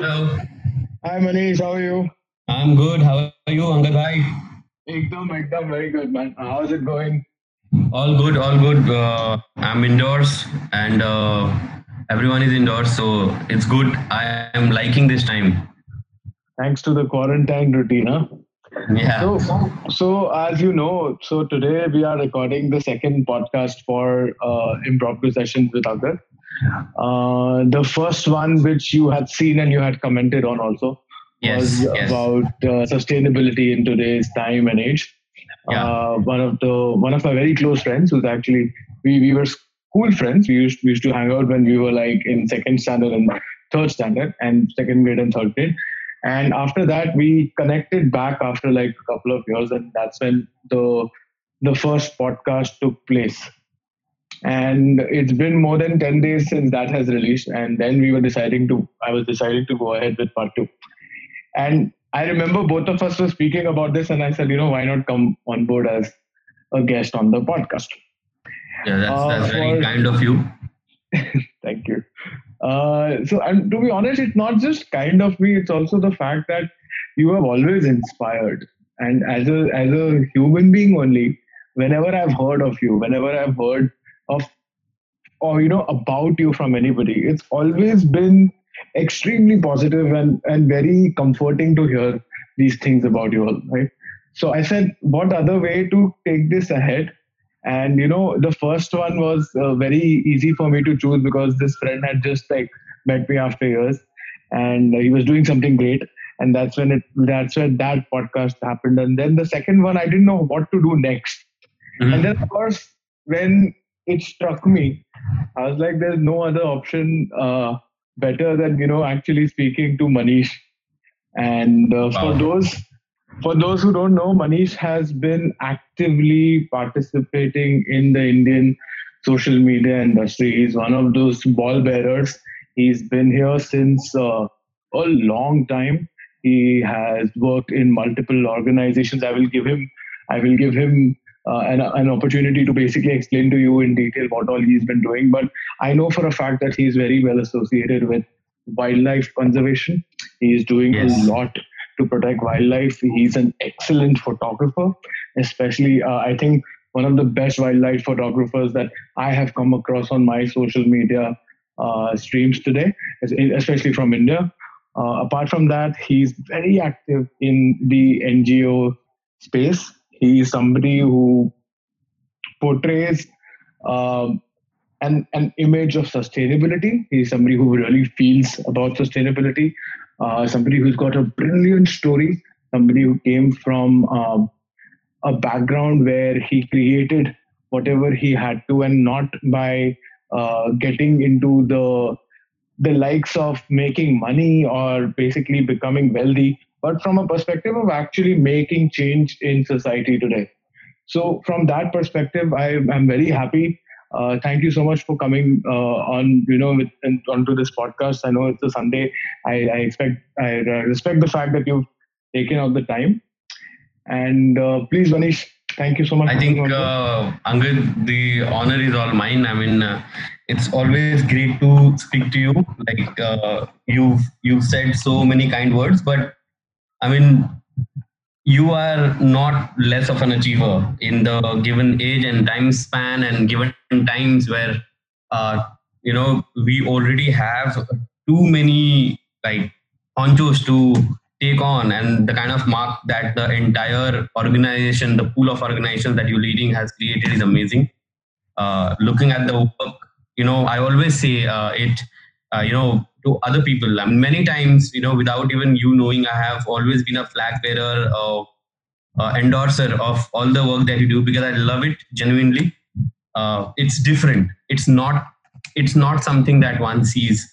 Hello. Hi Manish, how are you? I'm good. How are you, Angad bhai? Ekdam, ekdam, very good, man. How's it going? All good, all good. Uh, I'm indoors and uh, everyone is indoors, so it's good. I am liking this time. Thanks to the quarantine routine, huh? Yeah. So, so as you know, so today we are recording the second podcast for uh, impromptu sessions with Agar. Uh, the first one, which you had seen and you had commented on also, yes, was yes. about uh, sustainability in today's time and age. Yeah. Uh, one of the one of my very close friends who's actually we, we were school friends. We used we used to hang out when we were like in second standard and third standard and second grade and third grade. And after that, we connected back after like a couple of years, and that's when the the first podcast took place. And it's been more than ten days since that has released, and then we were deciding to I was deciding to go ahead with part two. And I remember both of us were speaking about this, and I said, you know, why not come on board as a guest on the podcast? Yeah, that's, Uh, that's very for- kind of you. Thank you. Uh, so, and to be honest, it's not just kind of me; it's also the fact that you have always inspired. And as a as a human being, only whenever I've heard of you, whenever I've heard of or you know about you from anybody, it's always been extremely positive and and very comforting to hear these things about you all, right? So I said, what other way to take this ahead? and you know the first one was uh, very easy for me to choose because this friend had just like met me after years and he was doing something great and that's when it that's when that podcast happened and then the second one i didn't know what to do next Mhm. and then of course when it struck me i was like there's no other option uh, better than you know actually speaking to manish and uh, for those for those who don't know, Manish has been actively participating in the Indian social media industry. He's one of those ball bearers. He's been here since uh, a long time. He has worked in multiple organizations. I will give him, I will give him uh, an, an opportunity to basically explain to you in detail what all he's been doing. But I know for a fact that he's very well associated with wildlife conservation. He's doing Yes. a lot to protect wildlife. He's an excellent photographer, especially uh, I think one of the best wildlife photographers that I have come across on my social media uh, streams today, especially from India. Uh, apart from that, he's very active in the NGO space. He is somebody who portrays um, an, an image of sustainability. He's somebody who really feels about sustainability uh, somebody who's got a brilliant story, somebody who came from um, a background where he created whatever he had to, and not by uh, getting into the the likes of making money or basically becoming wealthy, but from a perspective of actually making change in society today. So, from that perspective, I am very happy uh, thank you so much for coming uh, on, you know, with, and onto this podcast. I know it's a Sunday. I, I expect, I uh, respect the fact that you've taken out the time. And uh, please, Manish, thank you so much. I think, uh, Angad, the honor is all mine. I mean, uh, it's always great to speak to you. Like uh, you've you've said so many kind words, but I mean, you are not less of an achiever in the given age and time span and given times where uh, you know we already have too many like honchos to take on and the kind of mark that the entire organization the pool of organizations that you're leading has created is amazing. Uh, looking at the work you know i always say uh, it uh, you know to other people. Many times you know without even you knowing i have always been a flag bearer or uh, endorser of all the work that you do because i love it genuinely. Uh, it's different. It's not it's not something that one sees.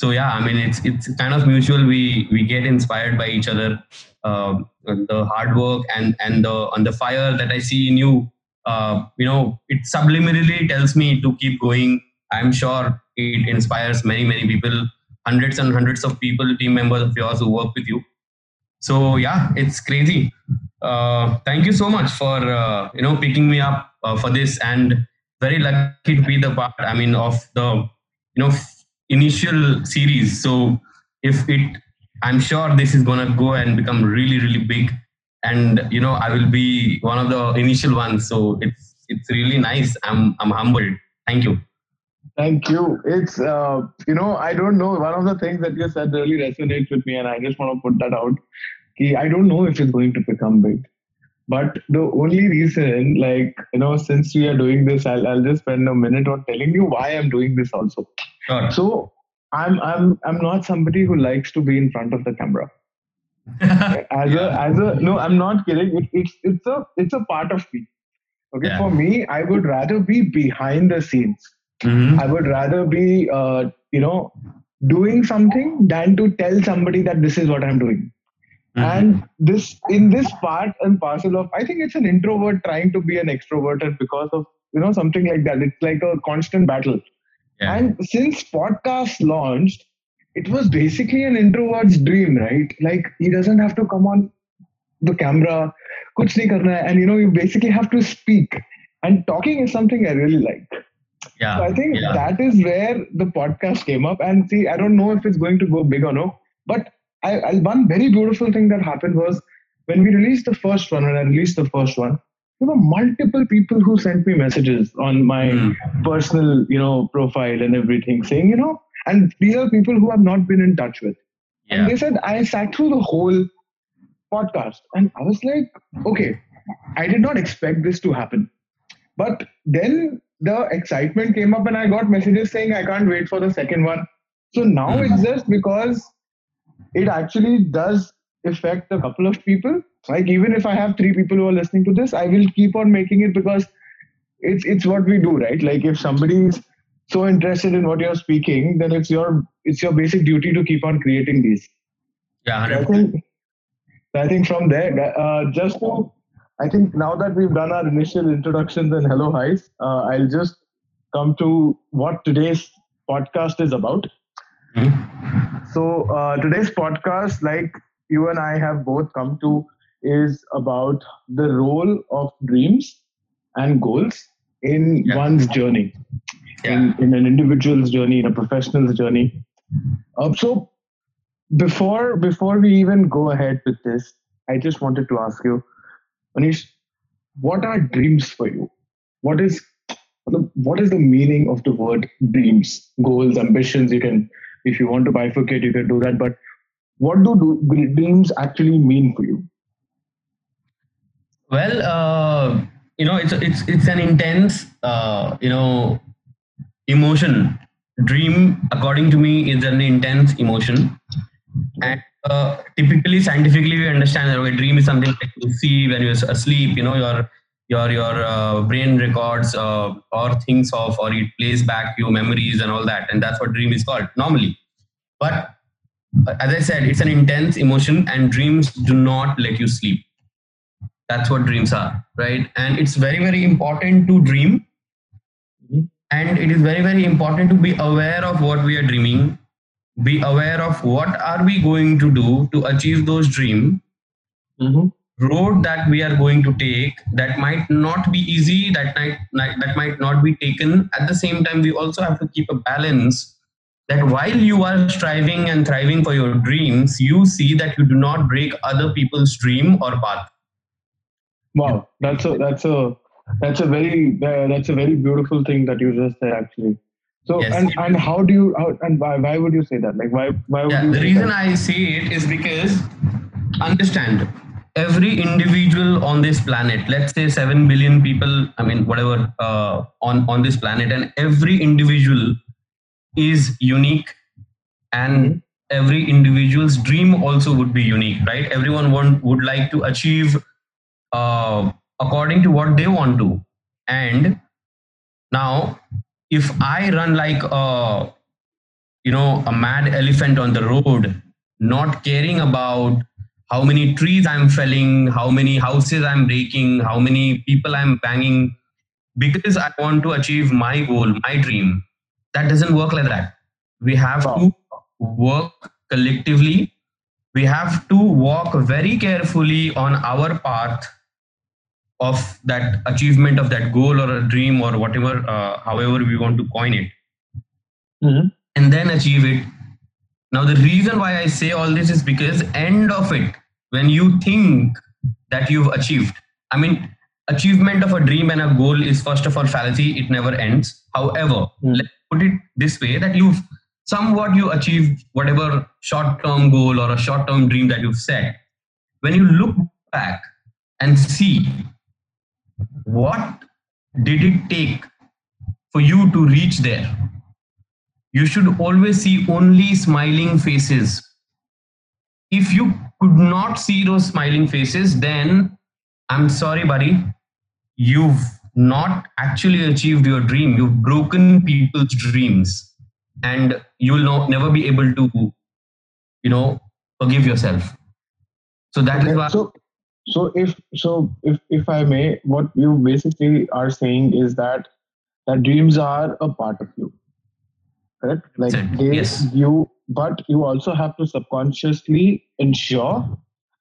So yeah i mean it's it's kind of mutual. We we get inspired by each other uh, the hard work and and the on the fire that i see in you uh, you know it subliminally tells me to keep going i'm sure it inspires many many people hundreds and hundreds of people team members of yours who work with you. So yeah it's crazy. Uh, thank you so much for uh, you know picking me up uh, for this and very lucky to be the part i mean of the you know initial series. So if it i'm sure this is to go and become really really big and you know i will be one of the initial ones. So it's it's really nice. I'm i'm humbled. Thank you Thank you. It's uh, you know I don't know. One of the things that you said really resonates with me, and I just want to put that out. I don't know if it's going to become big, but the only reason, like you know, since we are doing this, I'll, I'll just spend a minute on telling you why I'm doing this also. Sure. So I'm I'm I'm not somebody who likes to be in front of the camera. as a as a no, I'm not kidding. It, it's it's a it's a part of me. Okay, Yeah. for me, I would rather be behind the scenes. Mhm. I would rather be, uh, you know, doing something than to tell somebody that this is what I'm doing. Mhm. And this, in this part and parcel of, I think it's an introvert trying to be an extroverted because of, you know, something like that. It's like a constant battle. Yeah. And since podcast launched, it was basically an introvert's dream, right? Like he doesn't have to come on the camera, kuch nahi karna hai, and you know, you basically have to speak. And talking is something I really like. Yeah So I think yeah. that is where the podcast came up. And see, I don't know if it's going to go big or no, but I, I one very beautiful thing that happened was when we released the first one, when I released the first one, there were multiple people who sent me messages on my Mm. personal, you know, profile and everything, saying, you know, and these are people who I've not been in touch with. yeah And they said I sat through the whole podcast, and I was like, okay, I did not expect this to happen. But then the excitement came up, and I got messages saying I can't wait for the second one. So now Mhm. it's just because it actually does affect a couple of people. Like even if I have three people who are listening to this, I will keep on making it because it's it's what we do, right? Like if somebody is so interested in what you're speaking, then it's your it's your basic duty to keep on creating these. yeah I think I think from there, uh, just to I think now that we've done our initial introductions and hello highs, uh, I'll just come to what today's podcast is about. Mhm. So uh, today's podcast, like you and I have both come to, is about the role of dreams and goals in Yeah. one's journey, yeah in, in an individual's journey, in a professional's journey. Uh, so before before we even go ahead with this, I just wanted to ask you, Manish, what are dreams for you? What is what is the meaning of the word dreams, goals, ambitions? You can, if you want to bifurcate, you can do that. But what do, do dreams actually mean for you? Well, uh, you know, it's it's it's an intense, uh, you know, emotion. Dream, according to me, is an intense emotion, and uh, typically, scientifically, we understand that okay, dream is something like you see when you're asleep. You know, your your your uh, brain records uh, or thinks of or it plays back your memories and all that, and that's what dream is called normally. But uh, as I said, it's an intense emotion, and dreams do not let you sleep that's what dreams are right and it's very very important to dream and it is very very important to be aware of what we are dreaming be aware of what are we going to do to achieve those dreams Mm-hmm. road that we are going to take that might not be easy that might that might not be taken at the same time we also have to keep a balance that while you are striving and thriving for your dreams you see that you do not break other people's dream or path Wow, that's a that's a that's a very uh, that's a very beautiful thing that you just said actually. So Yes. and and how do you how, and why why would you say that? Like why why would Yeah, you the reason that? I say it is because understand every individual on this planet, let's say 7 billion people, I mean, whatever, uh, on, on this planet, and every individual is unique and Mhm. every individual's dream also would be unique, right? Everyone want, would like to achieve uh, according to what they want to. And now, if I run like a you know a mad elephant on the road not caring about how many trees i'm felling how many houses i'm breaking how many people i'm banging because i want to achieve my goal my dream that doesn't work like that. We have to work collectively. We have to walk very carefully on our path of that achievement of that goal or a dream or whatever uh, however we want to coin it. Mhm. and then achieve it. Now the reason why i say all this is because end of it when you think that you've achieved. I mean achievement of a dream and a goal is first of all fallacy. It never ends. However Hmm. let's put it this way that you've somewhat you achieved whatever short term goal or a short term dream that you've set. When you look back and see what did it take for you to reach there? You should always see only smiling faces. If you could not see those smiling faces then i'm sorry buddy you've not actually achieved your dream. You've broken people's dreams. And you will not, never be able to you know forgive yourself. So that is Okay, why so so if so if if i may what you basically are saying is that that dreams are a part of you correct like they yes. you but you also have to subconsciously ensure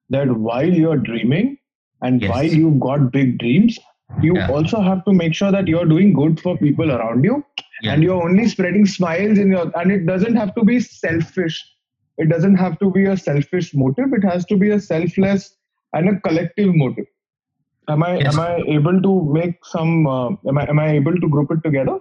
that while you're dreaming and Yes. while you've got big dreams you Yeah. also have to make sure that you're doing good for people around you Yeah. and you're only spreading smiles in your and it doesn't have to be selfish it doesn't have to be a selfish motive it has to be a selfless and a collective motive am i Yes. am i able to make some uh, am i am i able to group it together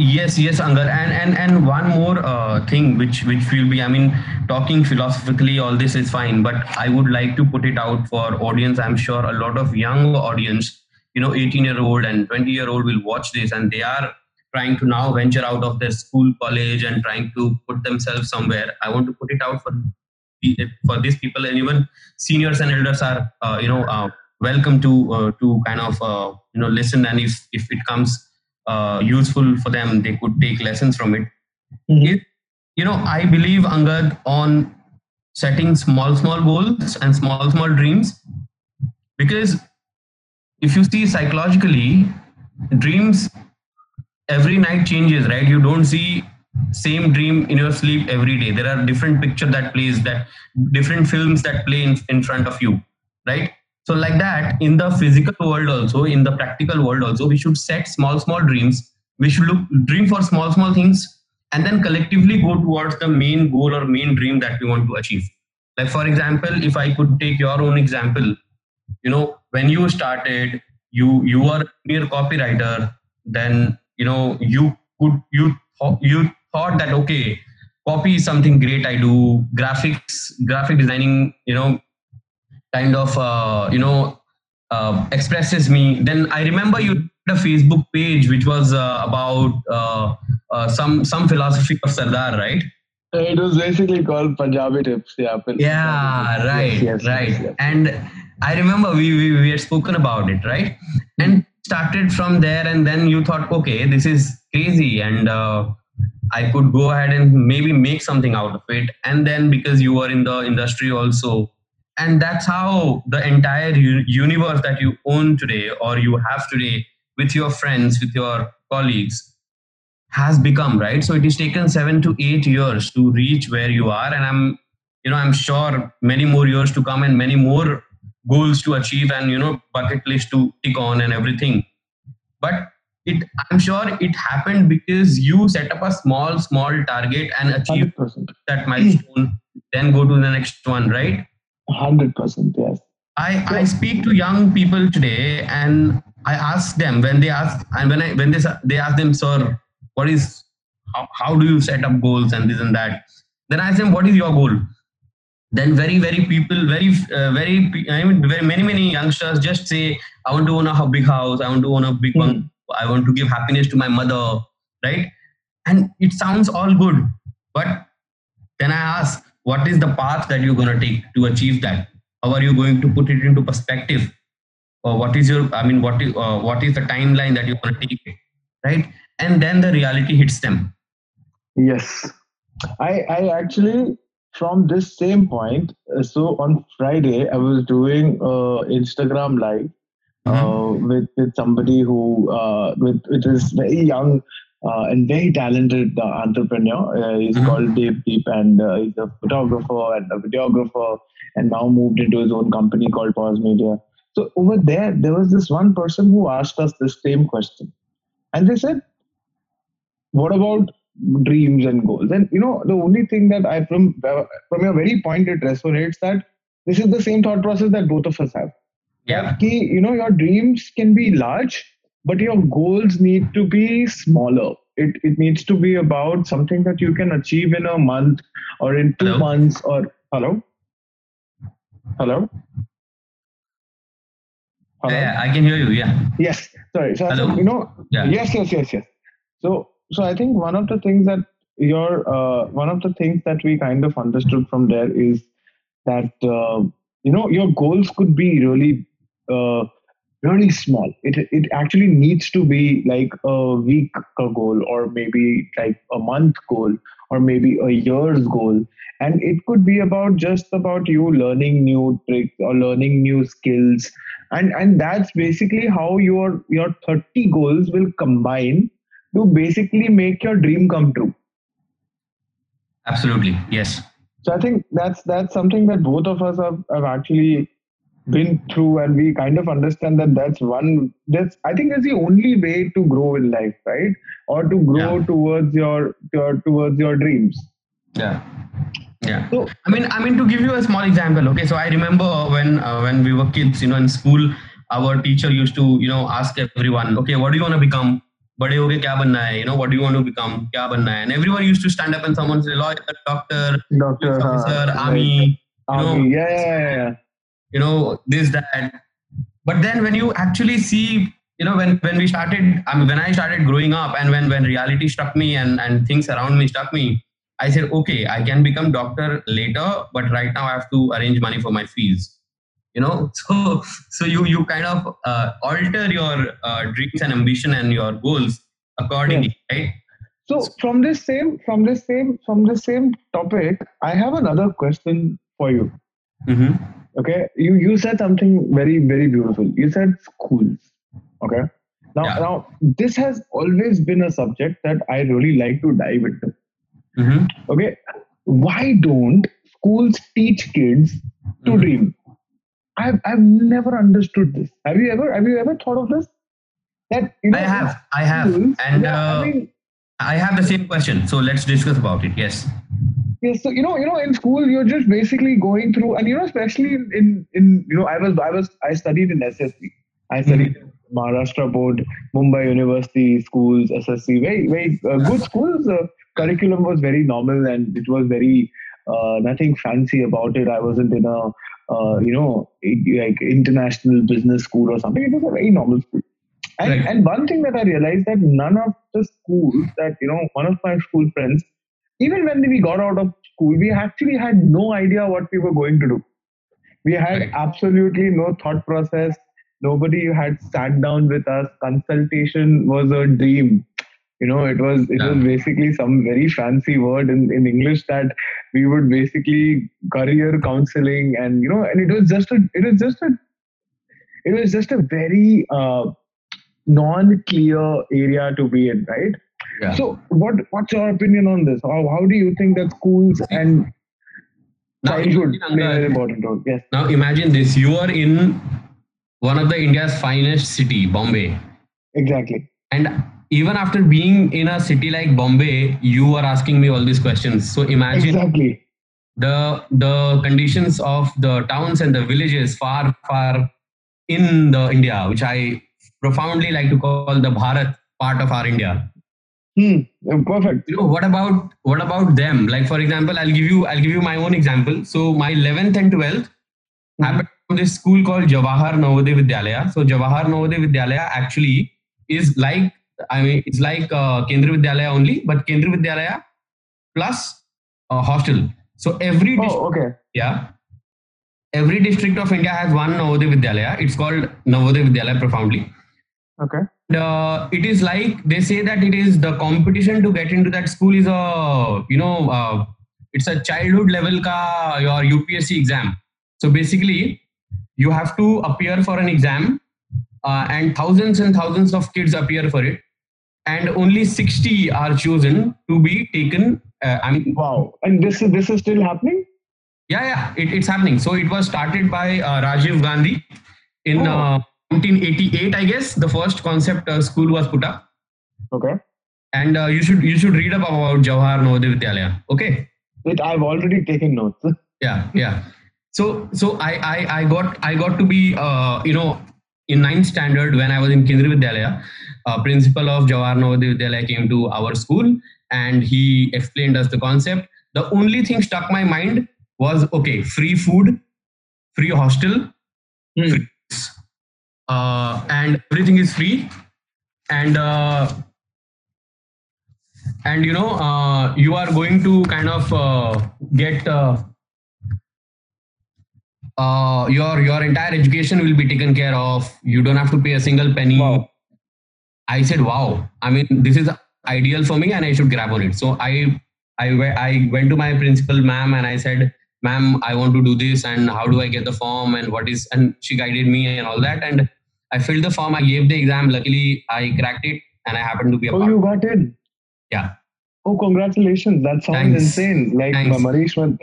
Yes, yes, Angad, and and and one more uh, thing which which will be, I mean, talking philosophically, all this is fine, but I would like to put it out for audience. I'm sure a lot of young audience, you know, 18 year old and 20 year old will watch this, and they are trying to now venture out of their school, college, and trying to put themselves somewhere. I want to put it out for for these people, and even seniors and elders are, uh, you know, uh, welcome to uh, to kind of uh, you know listen, and if if it comes uh, useful for them they could take lessons from it. Mhm. If- you know i believe angad on setting small small goals and small small dreams. Because if you see psychologically dreams every night changes right? You don't see same dream in your sleep every day. There are different picture that plays that different films that play in, in front of you right? So like that in the physical world also in the practical world also we should set small small dreams. We should look dream for small small things and then collectively go towards the main goal or main dream that we want to achieve. Like for example if i could take your own example you know when you started you you were a mere copywriter then you know you could you you thought that okay copy is something great i do. Graphics graphic designing you know kind of uh, you know uh, expresses me. Then i remember you had a facebook page which was uh, about uh, uh, some some philosophy of sardar right? It was basically called punjabi tips. Yeah Punjabi yeah tips. right Yes, yes, right. yes, yes. and i remember we, we we had spoken about it right? And started from there and then you thought okay this is crazy and uh, i could go ahead and maybe make something out of it. And then because you were in the industry also and that's how the entire universe that you own today or you have today with your friends with your colleagues has become right? So it has taken 7 to 8 years to reach where you are. And i'm you know i'm sure many more years to come and many more goals to achieve and you know bucket list to tick on and everything. But it i'm sure it happened because you set up a small small target and achieve 100% that milestone then go to the next one right? 100% yes. I, I speak to young people today and I ask them when they ask and when I when they they ask them sir what is how, how do you set up goals and this and that? Then I ask them what is your goal? Then very very people very uh, very I mean very many many youngsters just say I want to own a big house. I want to own a big Mhm. one I want to give happiness to my mother right? And it sounds all good but then I ask what is the path that you're going to take to achieve that? How are you going to put it into perspective? Or what is your i mean what is uh, what is the timeline that you're going to take right? And then the reality hits them. Yes, I I actually from this same point. uh, So on Friday, I was doing uh, Instagram live uh, with with somebody who uh, with with this very young uh, and very talented uh, entrepreneur. Uh, he's Mhm. called Devdeep, and uh, he's a photographer and a videographer, and now moved into his own company called Pause Media. So over there, there was this one person who asked us the same question, and they said, "What about dreams and goals. And you know, the only thing that I from from your very point it resonates that this is the same thought process that both of us have. Yeah. Ki, you know, your dreams can be large, but your goals need to be smaller. It it needs to be about something that you can achieve in a month or in two Hello? months or hello. Hello. Hello? Yeah, I can hear you. Yeah. Yes. Sorry. So Hello? think, you know, Yeah. yes, yes, yes, yes. So so I think one of the things that your uh, one of the things that we kind of understood from there is that uh, you know your goals could be really uh, really small. It it actually needs to be like a week goal or maybe like a month goal or maybe a year's goal and it could be about just about you learning new tricks or learning new skills and and that's basically how your your 30 goals will combine to basically make your dream come true Absolutely. Yes. so i think that's that's something that both of us have, have actually been through and we kind of understand that that's one that's i think that's the only way to grow in life right or to grow Yeah. towards your, your towards your dreams Yeah. Yeah. so I mean, I mean to give you a small example. Okay, so I remember when uh, when we were kids, you know, in school, our teacher used to, you know, ask everyone, okay, what do you want to become? बड़े होके क्या बनना है? You know, what do you want to become? क्या बनना है? And everyone used to stand up and someone say lawyer, doctor, doctor police huh, officer, right. army, you know, Army, yeah, yeah, yeah, yeah. you know, this that. But then when you actually see, you know, when when we started, I mean, when I started growing up, and when when reality struck me and and things around me struck me, I said, okay, I can become doctor later, but right now I have to arrange money for my fees. You know, so so you you kind of uh, alter your uh, dreams and ambition and your goals accordingly, right? So from this same from this same from this same topic, I have another question for you. Mm-hmm. Okay, you you said something very very beautiful. You said schools. Okay, now Yeah. now this has always been a subject that I really like to dive into. Mm-hmm. Okay, why don't schools teach kids to Mhm. dream? I've I've never understood this. Have you ever have you ever thought of this? That you know I have, I have, schools- and yeah, uh, I mean I have the same question. So let's discuss about it. Yes. Yes, so you know, you know, in school you're just basically going through, and you know, especially in in, in you know, I was I was I studied in SSC. I studied in Maharashtra Board, Mumbai University schools, SSC, very very uh, good schools. Uh, curriculum was very normal, and it was very uh, nothing fancy about it. I wasn't in a uh, you know like international business school or something. It was a very normal school. And, Right. and one thing that I realized that none of the schools that you know, one of my school friends even when we got out of school, we actually had no idea what we were going to do. We had Right. absolutely no thought process. Nobody had sat down with us. Consultation was a dream. You know, it was it was basically some very fancy word in, in English that we would basically career counseling and you know, and it was just a it was just a it was just a very uh, non-clear area to be in, right? Yeah. So, what what's your opinion on this? How how do you think that schools and now, childhood imagine, play an important role? Yes. now imagine this: you are in one of the India's finest city, Bombay, Exactly. and even after being in a city like Bombay, you are asking me all these questions. So imagine Exactly. the the conditions of the towns and the villages far far in the India, which I profoundly like to call the Bharat part of our India. Hmm. Perfect. you know what about what about them like for example i'll give you i'll give you my own example so my 11th and 12th happened from this school called jawahar navodaya vidyalaya so jawahar navodaya vidyalaya actually is like i mean it's like uh, kendriya vidyalaya only but kendriya vidyalaya plus a hostel so every district, Oh, okay. yeah every district of india has one navodaya vidyalaya it's called navodaya vidyalaya profoundly Okay. Uh, it is like they say that it is the competition to get into that school is a you know uh, it's a childhood level ka your UPSC exam. So basically, you have to appear for an exam, uh, and thousands and thousands of kids appear for it, and only 60 are chosen to be taken. Uh, I mean, Wow. And this is this is still happening? yeah, yeah, it, it's happening. So it was started by uh, Rajiv Gandhi in Oh. Uh, 1988, I guess. The first concept uh, school was put up. Okay. and uh, you should you should read up about Jawahar Navodaya Vidyalaya. Okay. Wait, I've already taken notes. Yeah, yeah. So so I I, I got I got to be uh, you know in ninth standard when I was in Kendriya Vidyalaya, uh, principal of Jawahar Navodaya Vidyalaya came to our school and he explained us the concept. The only thing stuck my mind was okay, free food, free hostel, Hmm. free, uh, and everything is free, and uh, and you know uh, you are going to kind of uh, get. Uh, uh, your your entire education will be taken care of. You don't have to pay a single penny. Wow. I said, "Wow! I mean, this is ideal for me, and I should grab on it." So I I I went to my principal, ma'am, and I said, "Ma'am, I want to do this, and how do I get the form, and what is?" And she guided me and all that, and I filled the form. I gave the exam. Luckily, I cracked it, and I happened to be a Oh, you got in. Yeah. Oh, congratulations. That sounds Thanks. insane. Like. Manish with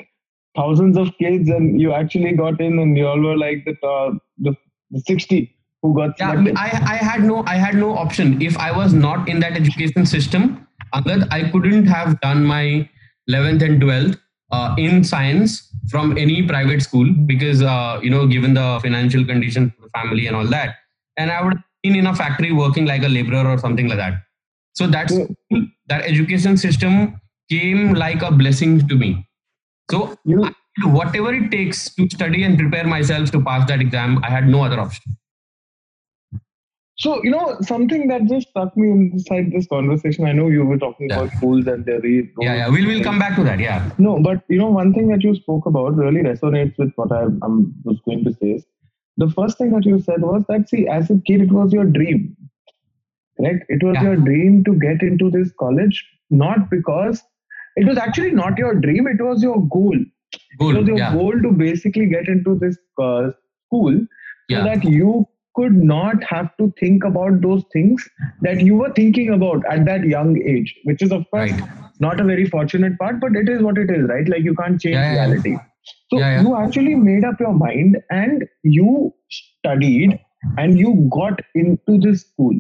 thousands of kids and you actually got in and you all were like the, uh, the, the 60 who got Yeah, selected. I, I had no I had no option. If I was not in that education system, Angad, I couldn't have done my 11th and 12th uh, in science from any private school because uh, you know given the financial condition of the family and all that, and I would have been in a factory working like a laborer or something like that. So that's Yeah. that education system came like a blessing to me. So you, I whatever it takes to study and prepare myself to pass that exam. I had no other option. so, you know, something that just struck me inside this conversation. I know you were talking Yeah. about schools and their re- Yeah, yeah. We'll we'll come back to that. Yeah. No, but you know, one thing that you spoke about really resonates with what I I'm, was going to say. Is the first thing that you said was that, see, as a kid, it was your dream, right? It was Yeah. your dream to get into this college, not because it was actually not your dream, it was your goal. It was your Yeah. goal to basically get into this uh, school so Yeah. that you could not have to think about those things that you were thinking about at that young age, which is, of course, Right. not a very fortunate part, but it is what it is, right? Like you can't change reality. So Yeah, yeah. you actually made up your mind and you studied and you got into this school.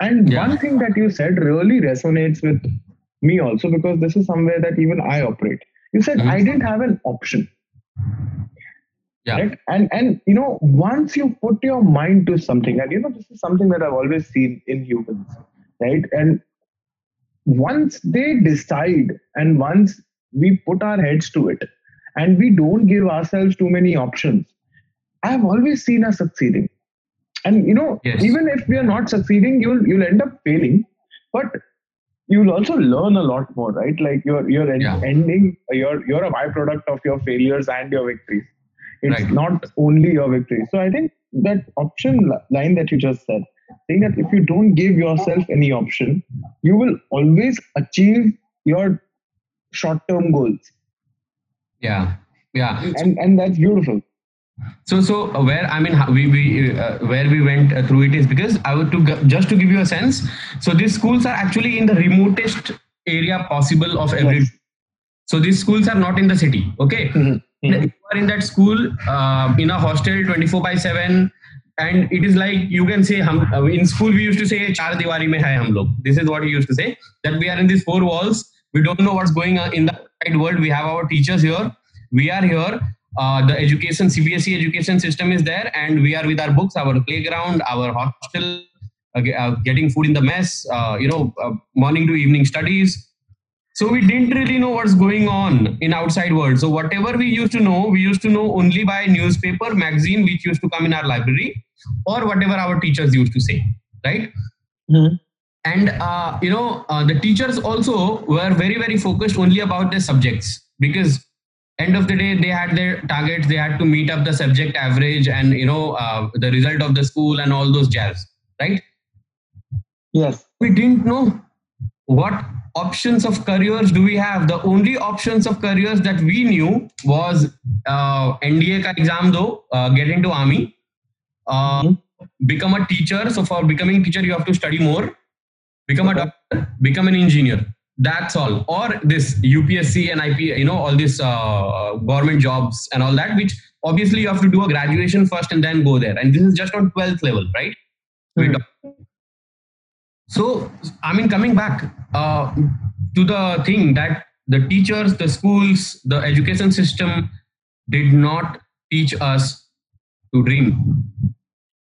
And Yeah. one thing that you said really resonates with me also because this is somewhere that even I operate. You said Mhm. I didn't have an option Yeah. right and and you know once you put your mind to something and you know this is something that i've always seen in humans right and once they decide and once we put our heads to it and we don't give ourselves too many options. I've always seen us succeeding. And you know Yes. even if we are not succeeding you'll you'll end up failing. But you'll also learn a lot more right? Like you're you're en- Yeah. ending you're you're a byproduct of your failures and your victories. It's Right. not only your victory so i think that option line that you just said saying that if you don't give yourself any option you will always achieve your short term goals Yeah. Yeah. and and that's beautiful So, so uh, where I mean, we we uh, where we went uh, through it is because I would to just to give you a sense. So these schools are actually in the remotest area possible of every. Yes. So these schools are not in the city. Okay. Mhm. Mhm. You are in that school uh, in a hostel, twenty four by seven, and it is like you can say hum, uh, in school we used to say char diwari mein hai hum log. This is what we used to say that we are in these four walls. We don't know what's going on in the outside world. We have our teachers here. We are here. Uh, the education CBSE education system is there, and we are with our books, our playground, our hostel, uh, uh, getting food in the mess. Uh, you know, uh, morning to evening studies. So we didn't really know what's going on in outside world. So whatever we used to know, we used to know only by newspaper, magazine, which used to come in our library, or whatever our teachers used to say, right? Mhm. And uh, you know, uh, the teachers also were very very focused only about their subjects because end of the day they had their targets. They had to meet up the subject average and you know uh, the result of the school and all those jazz, right? yes we didn't know what options of careers do we have the only options of careers that we knew was uh, nda ka exam though uh, get into army uh, Mhm. become a teacher so for becoming teacher you have to study more become a doctor become an engineer that's all or this upsc and ip you know all these uh, government jobs and all that which obviously you have to do a graduation first and then go there and this is just on 12th level right Hmm. so, I mean, coming back, uh, to the thing that the teachers, the schools, the education system did not teach us to dream.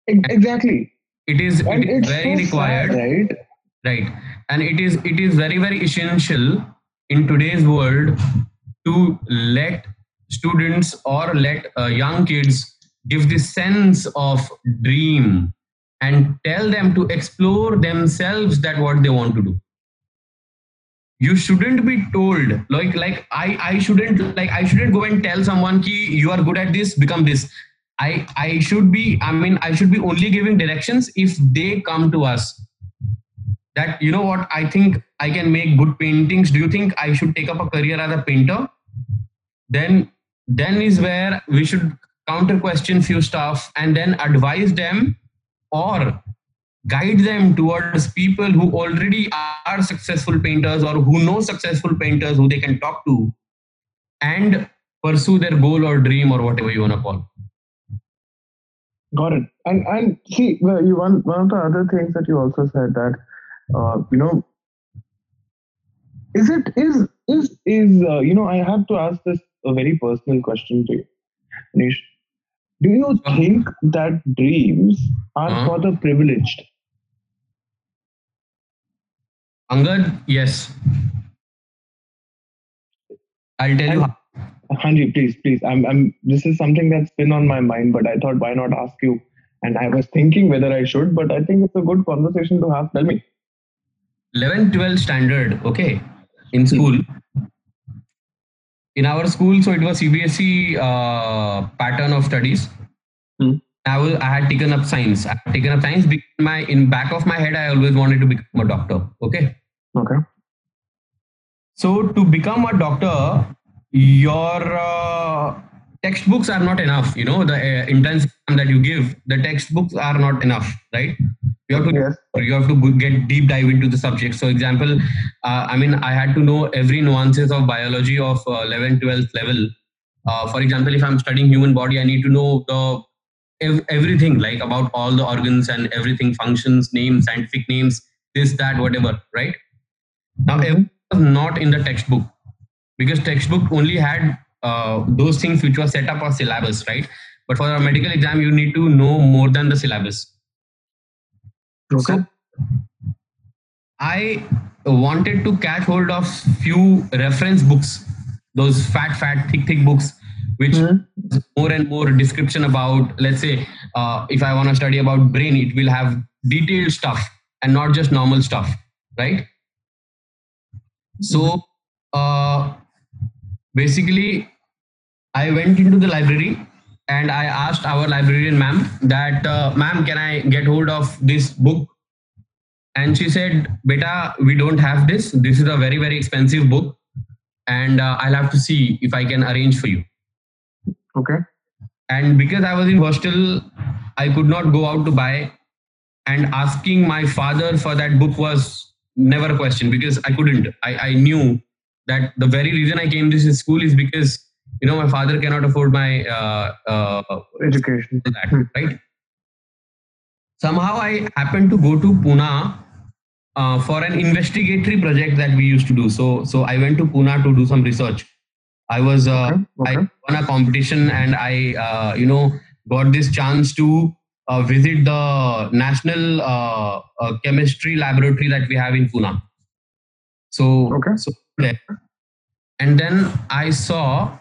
Exactly. It is, it is very so required, sad, right? Right, and it is it is very very essential in today's world to let students or let uh, young kids give this sense of dream and tell them to explore themselves that what they want to do. You shouldn't be told like like i i shouldn't like i shouldn't go and tell someone ki you are good at this become this. I i should be i mean i should be only giving directions if they come to us that you know what? I think i can make good paintings. Do you think i should take up a career as a painter? Then then is where we should counter question few stuff and then advise them or guide them towards people who already are successful painters or who know successful painters who they can talk to and pursue their goal or dream or whatever you want to call. Got it. And and see you one one of the other things that you also said that uh, you know is it is is is uh, you know i have to ask this a very personal question to you Manish. do you uh-huh. think that dreams are uh-huh. for the privileged Angad, yes. I'll tell you. Hanji, please, please. I'm, I'm. This is something that's been on my mind, but I thought, why not ask you? And I was thinking whether I should, but I think it's a good conversation to have. Tell me. 11, 12 standard, okay, in school. In our school, so it was CBSE uh, pattern of studies. Hmm. I was I had taken up science. I had taken up science because my in back of my head I always wanted to become a doctor. Okay. Okay. So to become a doctor, your uh, textbooks are not enough. You know the uh, entrance that you give, the textbooks are not enough, right? You have to yes. you have to get deep dive into the subject. So, for example, uh, I mean, I had to know every nuances of biology of uh, 11, 12th level. Uh, for example, if I'm studying human body, I need to know the ev- everything like about all the organs and everything functions, names, scientific names, this, that, whatever, right? Now, mm-hmm. it was not in the textbook because textbook only had uh, those things which were set up as syllabus, right? But for a medical exam, you need to know more than the syllabus. Okay. So, I wanted to catch hold of few reference books, those fat, fat, thick, thick books, which mm-hmm. more and more description about. Let's say, uh, if I want to study about brain, it will have detailed stuff and not just normal stuff, right? So uh, basically, I went into the library and I asked our librarian ma'am that, uh, ma'am, can I get hold of this book? And she said, beta, we don't have this. This is a very, very expensive book. And uh, I'll have to see if I can arrange for you. Okay. And because I was in hostel, I could not go out to buy. And asking my father for that book was never a question because I couldn't. I, I knew that the very reason I came to this school is because you know my father cannot afford my uh, uh, education. That, right? Somehow I happened to go to Pune uh, for an investigatory project that we used to do. So so I went to Pune to do some research. I was uh, okay. Okay. I won a competition and I uh, you know got this chance to uh, visit the national uh, uh, chemistry laboratory that we have in Pune. So, okay. so and then I saw.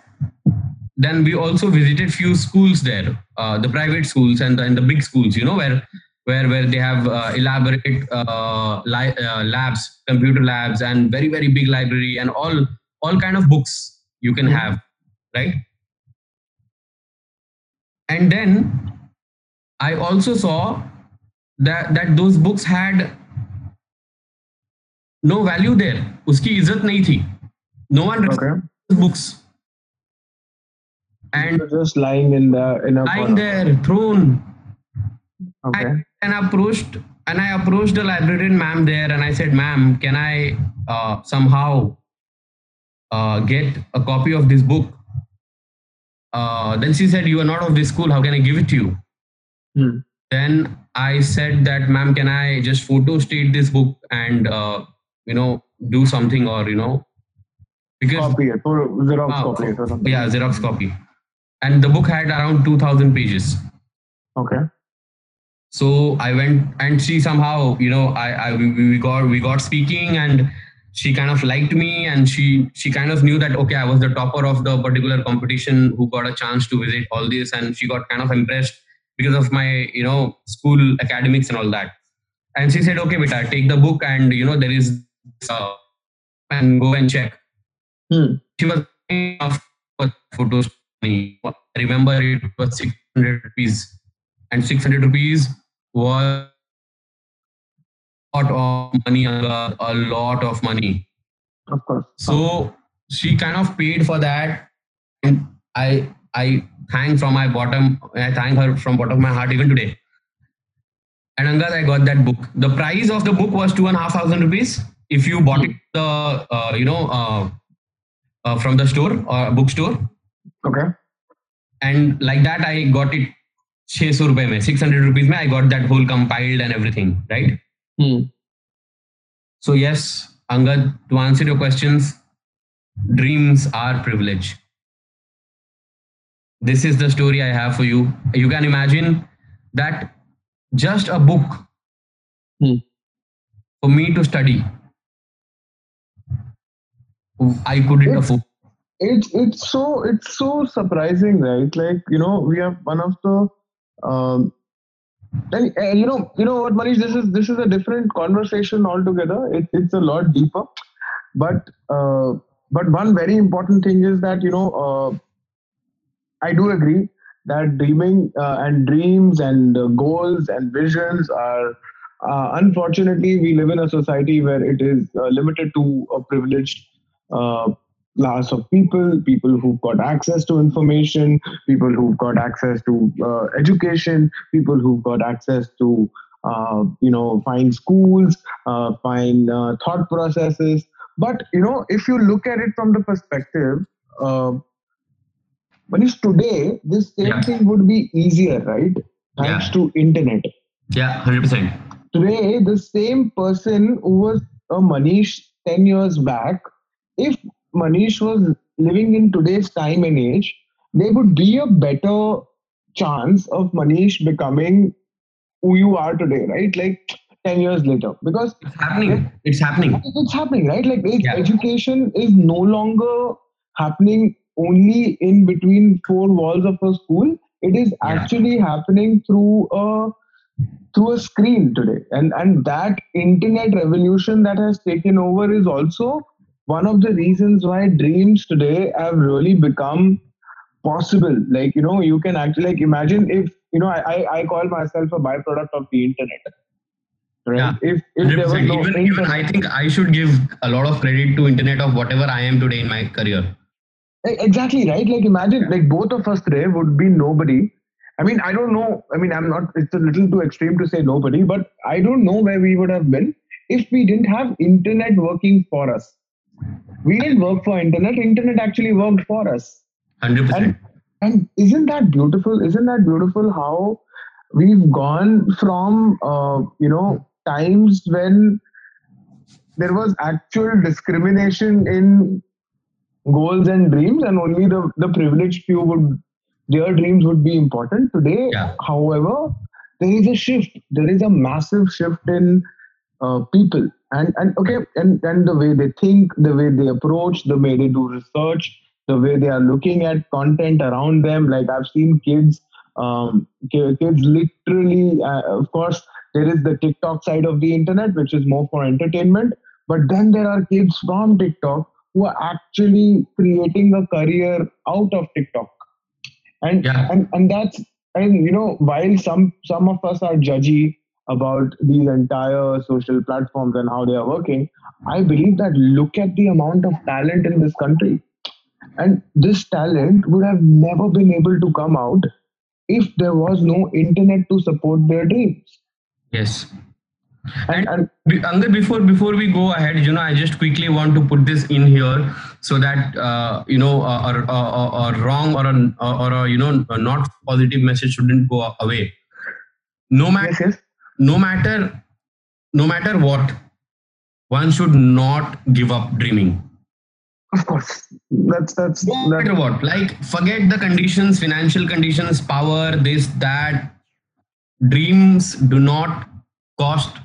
Then we also visited few schools there, uh, the private schools and the, and the big schools. You know where where where they have uh, elaborate uh, li- labs, computer labs, and very very big library and all all kind of books you can have, right? And then I also saw that that those books had no value there. Uski izzat nahi thi. No one okay. books. And just lying in the in a lying corner. there, thrown. Okay. I, and approached and I approached the librarian ma'am there and I said, ma'am, can I uh, somehow uh, get a copy of this book? Uh, then she said, you are not of this school. How can I give it to you? Hmm. Then I said that, ma'am, can I just photo state this book and uh, you know do something or you know because copy it or Xerox uh, copy it or something. Yeah, Xerox copy. And the book had around two thousand pages. Okay. So I went and she somehow, you know, I, I we, we got we got speaking and she kind of liked me and she she kind of knew that okay i was the topper of the particular competition who got a chance to visit all this and she got kind of impressed because of my you know school academics and all that and she said okay beta take the book and you know there is uh, and go and check hmm. she was of photos i remember it was 600 rupees and 600 rupees was a lot of money a lot of money of course so she kind of paid for that and i i thank from my bottom i thank her from bottom of my heart even today and Angad, I got that book. The price of the book was two and a half thousand rupees. If you bought it the uh, you know uh, uh, from the store or bookstore. Okay. And like that, I got it 600 rupees mein, 600 rupees I got that whole compiled and everything, right? Hmm. So yes, Angad, to answer your questions, dreams are privilege. This is the story I have for you. You can imagine that just a book hmm. for me to study, I couldn't it's, afford. It's it's so it's so surprising, right? Like you know, we have one of the um, and uh, you know, you know what, Manish, this is this is a different conversation altogether. It, it's a lot deeper, but uh, but one very important thing is that you know, uh, I do agree that dreaming uh, and dreams and uh, goals and visions are. Uh, unfortunately, we live in a society where it is limited to a privileged class of people, people who've got access to information, people who've got access to uh, education, people who've got access to, uh, you know, fine schools, uh, fine uh, thought processes. But, you know, if you look at it from the perspective, uh, it's today, this same yeah. thing would be easier, right? Thanks yeah. to internet. Yeah, 100%. Today, the same person who was a Manish 10 years back, if Manish was living in today's time and age, there would be a better chance of Manish becoming who you are today, right? Like 10 years later. Because it's happening. It's happening. It's happening, right? Like yeah. education is no longer happening only in between four walls of a school. It is yeah. actually happening through a through a screen today. And and that internet revolution that has taken over is also one of the reasons why dreams today have really become possible. Like, you know, you can actually like imagine if, you know, I, I call myself a byproduct of the internet. Right? Yeah. If, if there was no even, even I think I should give a lot of credit to internet of whatever I am today in my career. Exactly, right? Like imagine like both of us today would be nobody. I mean, I don't know. I mean, I'm not, it's a little too extreme to say nobody, but I don't know where we would have been if we didn't have internet working for us we didn't work for internet. Internet actually worked for us. 100% and, and isn't that beautiful? Isn't that beautiful how we've gone from uh, you know times when there was actual discrimination in goals and dreams and only the, the privileged few would their dreams would be important. Today yeah. however there is a shift. There is a massive shift in uh, people and and okay and and the way they think the way they approach the way they do research the way they are looking at content around them. Like i've seen kids um, kids literally uh, of course there is the tiktok side of the internet which is more for entertainment. But then there are kids from tiktok who are actually creating a career out of tiktok. And yeah. and and that's and you know while some some of us are judgy about these entire social platforms and how they are working, I believe that look at the amount of talent in this country. And this talent would have never been able to come out if there was no internet to support their dreams. Yes. And, and Angad, before before we go ahead, you know, I just quickly want to put this in here so that uh, you know, a, a, a, a wrong or a or a you know, not positive message shouldn't go away. No matter yes, yes no matter no matter what one should not give up dreaming. Of course, that's that's no matter what. Like, forget the conditions, financial conditions, power, this, that. Dreams do not cost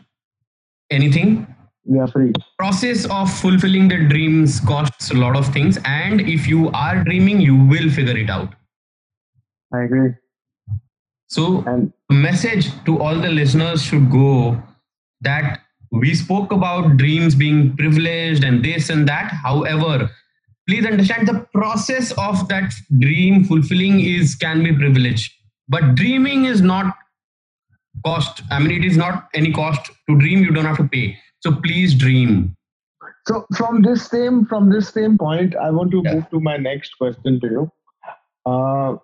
anything. They are free. Process of fulfilling the dreams costs a lot of things, and if you are dreaming, you will figure it out. I agree. So, and message to all the listeners should go that we spoke about dreams being privileged and this and that. However, please understand the process of that dream fulfilling is can be privileged, but dreaming is not cost. I mean, it is not any cost to dream. You don't have to pay. So please dream. So from this same from this same point, I want to yeah. move to my next question to you. Uh,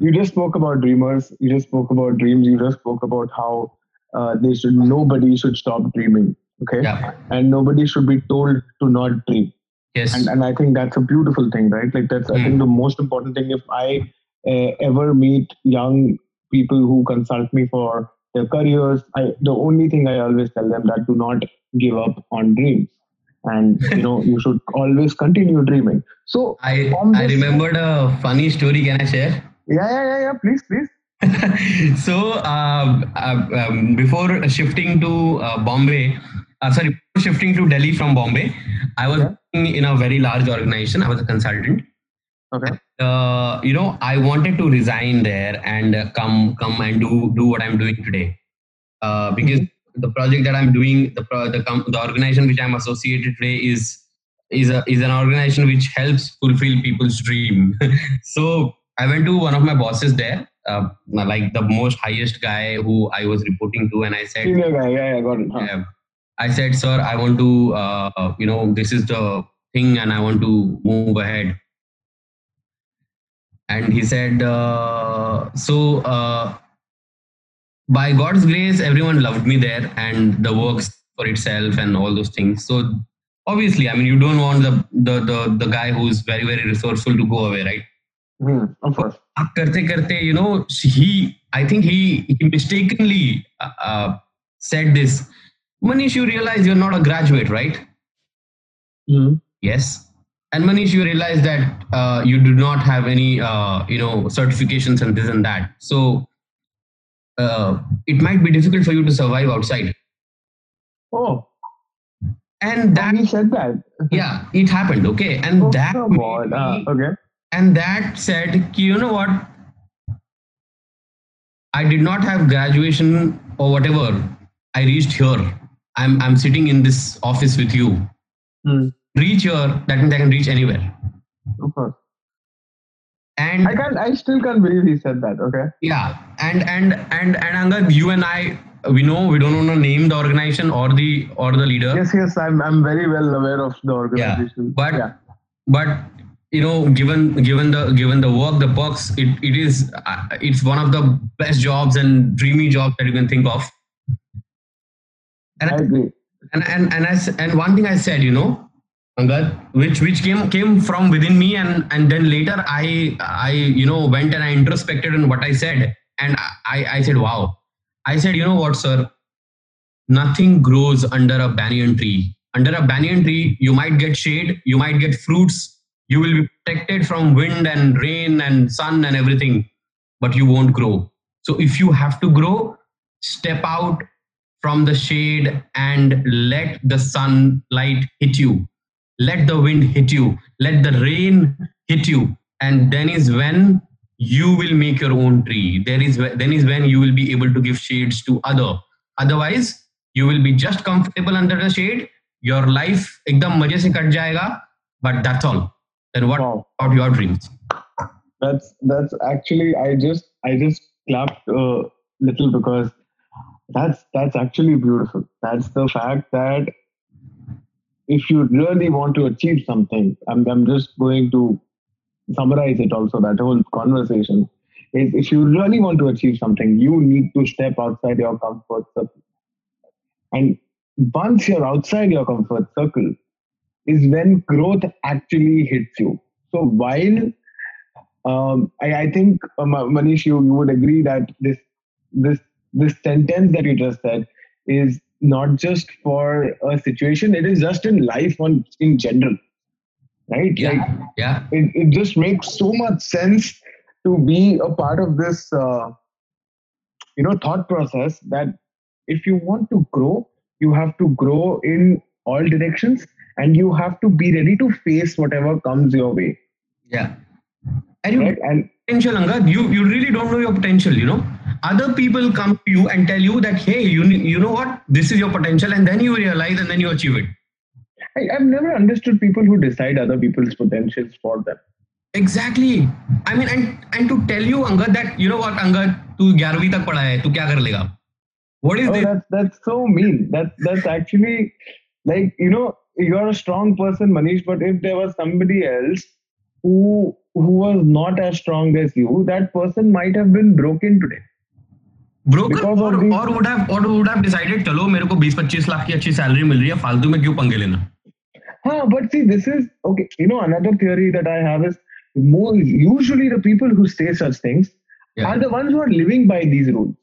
you just spoke about dreamers. You just spoke about dreams. You just spoke about how uh, they should nobody should stop dreaming okay? Yeah. and nobody should be told to not dream. Yes. And, and i think that's a beautiful thing right? Like that's mm. i think the most important thing. If i uh, ever meet young people who consult me for their careers i the only thing i always tell them that do not give up on dreams. And you know you should always continue dreaming. So i i remembered a funny story. Can i share yeah yeah yeah, yeah please please so uh, uh, um, before shifting to uh, Bombay, uh, sorry, shifting to Delhi from Bombay, I was in a very large organization. I was a consultant. Okay. Uh, you know, I wanted to resign there and come come and do do what I'm doing today, uh, because mm-hmm. the project that I'm doing, the the, the organization which I'm associated today is is a, is an organization which helps fulfill people's dream. so I went to one of my bosses there uh, like the most highest guy who I was reporting to, and I said, Senior guy, yeah, yeah, got it. Huh. I said, sir, I want to, uh, you know, this is the thing, and I want to move ahead. And he said, uh, so uh, by God's grace, everyone loved me there, and the works for itself and all those things. So obviously, I mean, you don't want the the the, the guy who's very very resourceful to go away, right? Hmm, of course. Karte karte, you know, he, I think he, he mistakenly uh, uh, said this. Manish, you realize you're not a graduate, right? Mm. Yes. And Manish, you realize that uh, you do not have any, you know, certifications and this and that. So it might be difficult for you to survive outside. Oh. And that he said that. yeah, it happened. Okay, and oh, that. Made okay and that said you know what? I did not have graduation or whatever. I reached here. I'm i'm sitting in this office with you. Mm. reach here that means i can reach anywhere. Okay. and i can't i still can't believe he said that okay? Yeah. And and and and Angad, you and i we know we don't want to name the organization or the or the leader. Yes yes i'm i'm very well aware of the organization. Yeah, but yeah. but you know given given the given the work the perks it, it is uh, it's one of the best jobs and dreamy jobs that you can think of. And I agree. and and and, I, and one thing i said you know Angad, which which came came from within me and and then later i i you know went and i introspected on what i said. And i i said wow. I said you know what sir? Nothing grows under a banyan tree. Under a banyan tree you might get shade you might get fruits you will be protected from wind and rain and sun and everything but you won't grow. So if you have to grow step out from the shade and let the sunlight hit you. Let the wind hit you. Let the rain hit you. And then is when you will make your own tree. There is then is when you will be able to give shades to other. Otherwise you will be just comfortable under the shade. Your life ekdam maje se kat jayega but that's all then what wow. about your dreams? That's that's actually I just I just clapped a little because that's that's actually beautiful. That's the fact that if you really want to achieve something, I'm I'm just going to summarize it also, that whole conversation. Is if you really want to achieve something, you need to step outside your comfort circle. And once you're outside your comfort circle, is when growth actually hits you. So while um, I, I, think uh, Manish, you, you would agree that this this this sentence that you just said is not just for a situation; it is just in life on in general, right? Yeah. Like Yeah. it, it just makes so much sense to be a part of this uh, you know thought process that if you want to grow you have to grow in all directions and you have to be ready to face whatever comes your way Yeah. And you right and potential, Angad. You you really don't know your potential. You know, other people come to you and tell you that, hey, you ne- you know what, this is your potential, and then you realize and then you achieve it. I, i've never understood people who decide other people's potentials for them Exactly. I mean, and and to tell you, Angad, that you know what, Angad, तू 11वीं तक पढ़ा है, तू क्या कर लेगा? What is oh this? that's that's so mean that that's actually like you know you're a strong person manish but if there was somebody else who who was not as strong as you that person might have been broken today Broker Because और of the- और would have or would have decided चलो मेरे को 20-25 लाख की अच्छी salary मिल रही है, फालतू में क्यों पंगे लेना? Huh, but see, this is okay. You know, another theory that I have is more usually the people who say such things Yeah. are the ones who are living by these rules.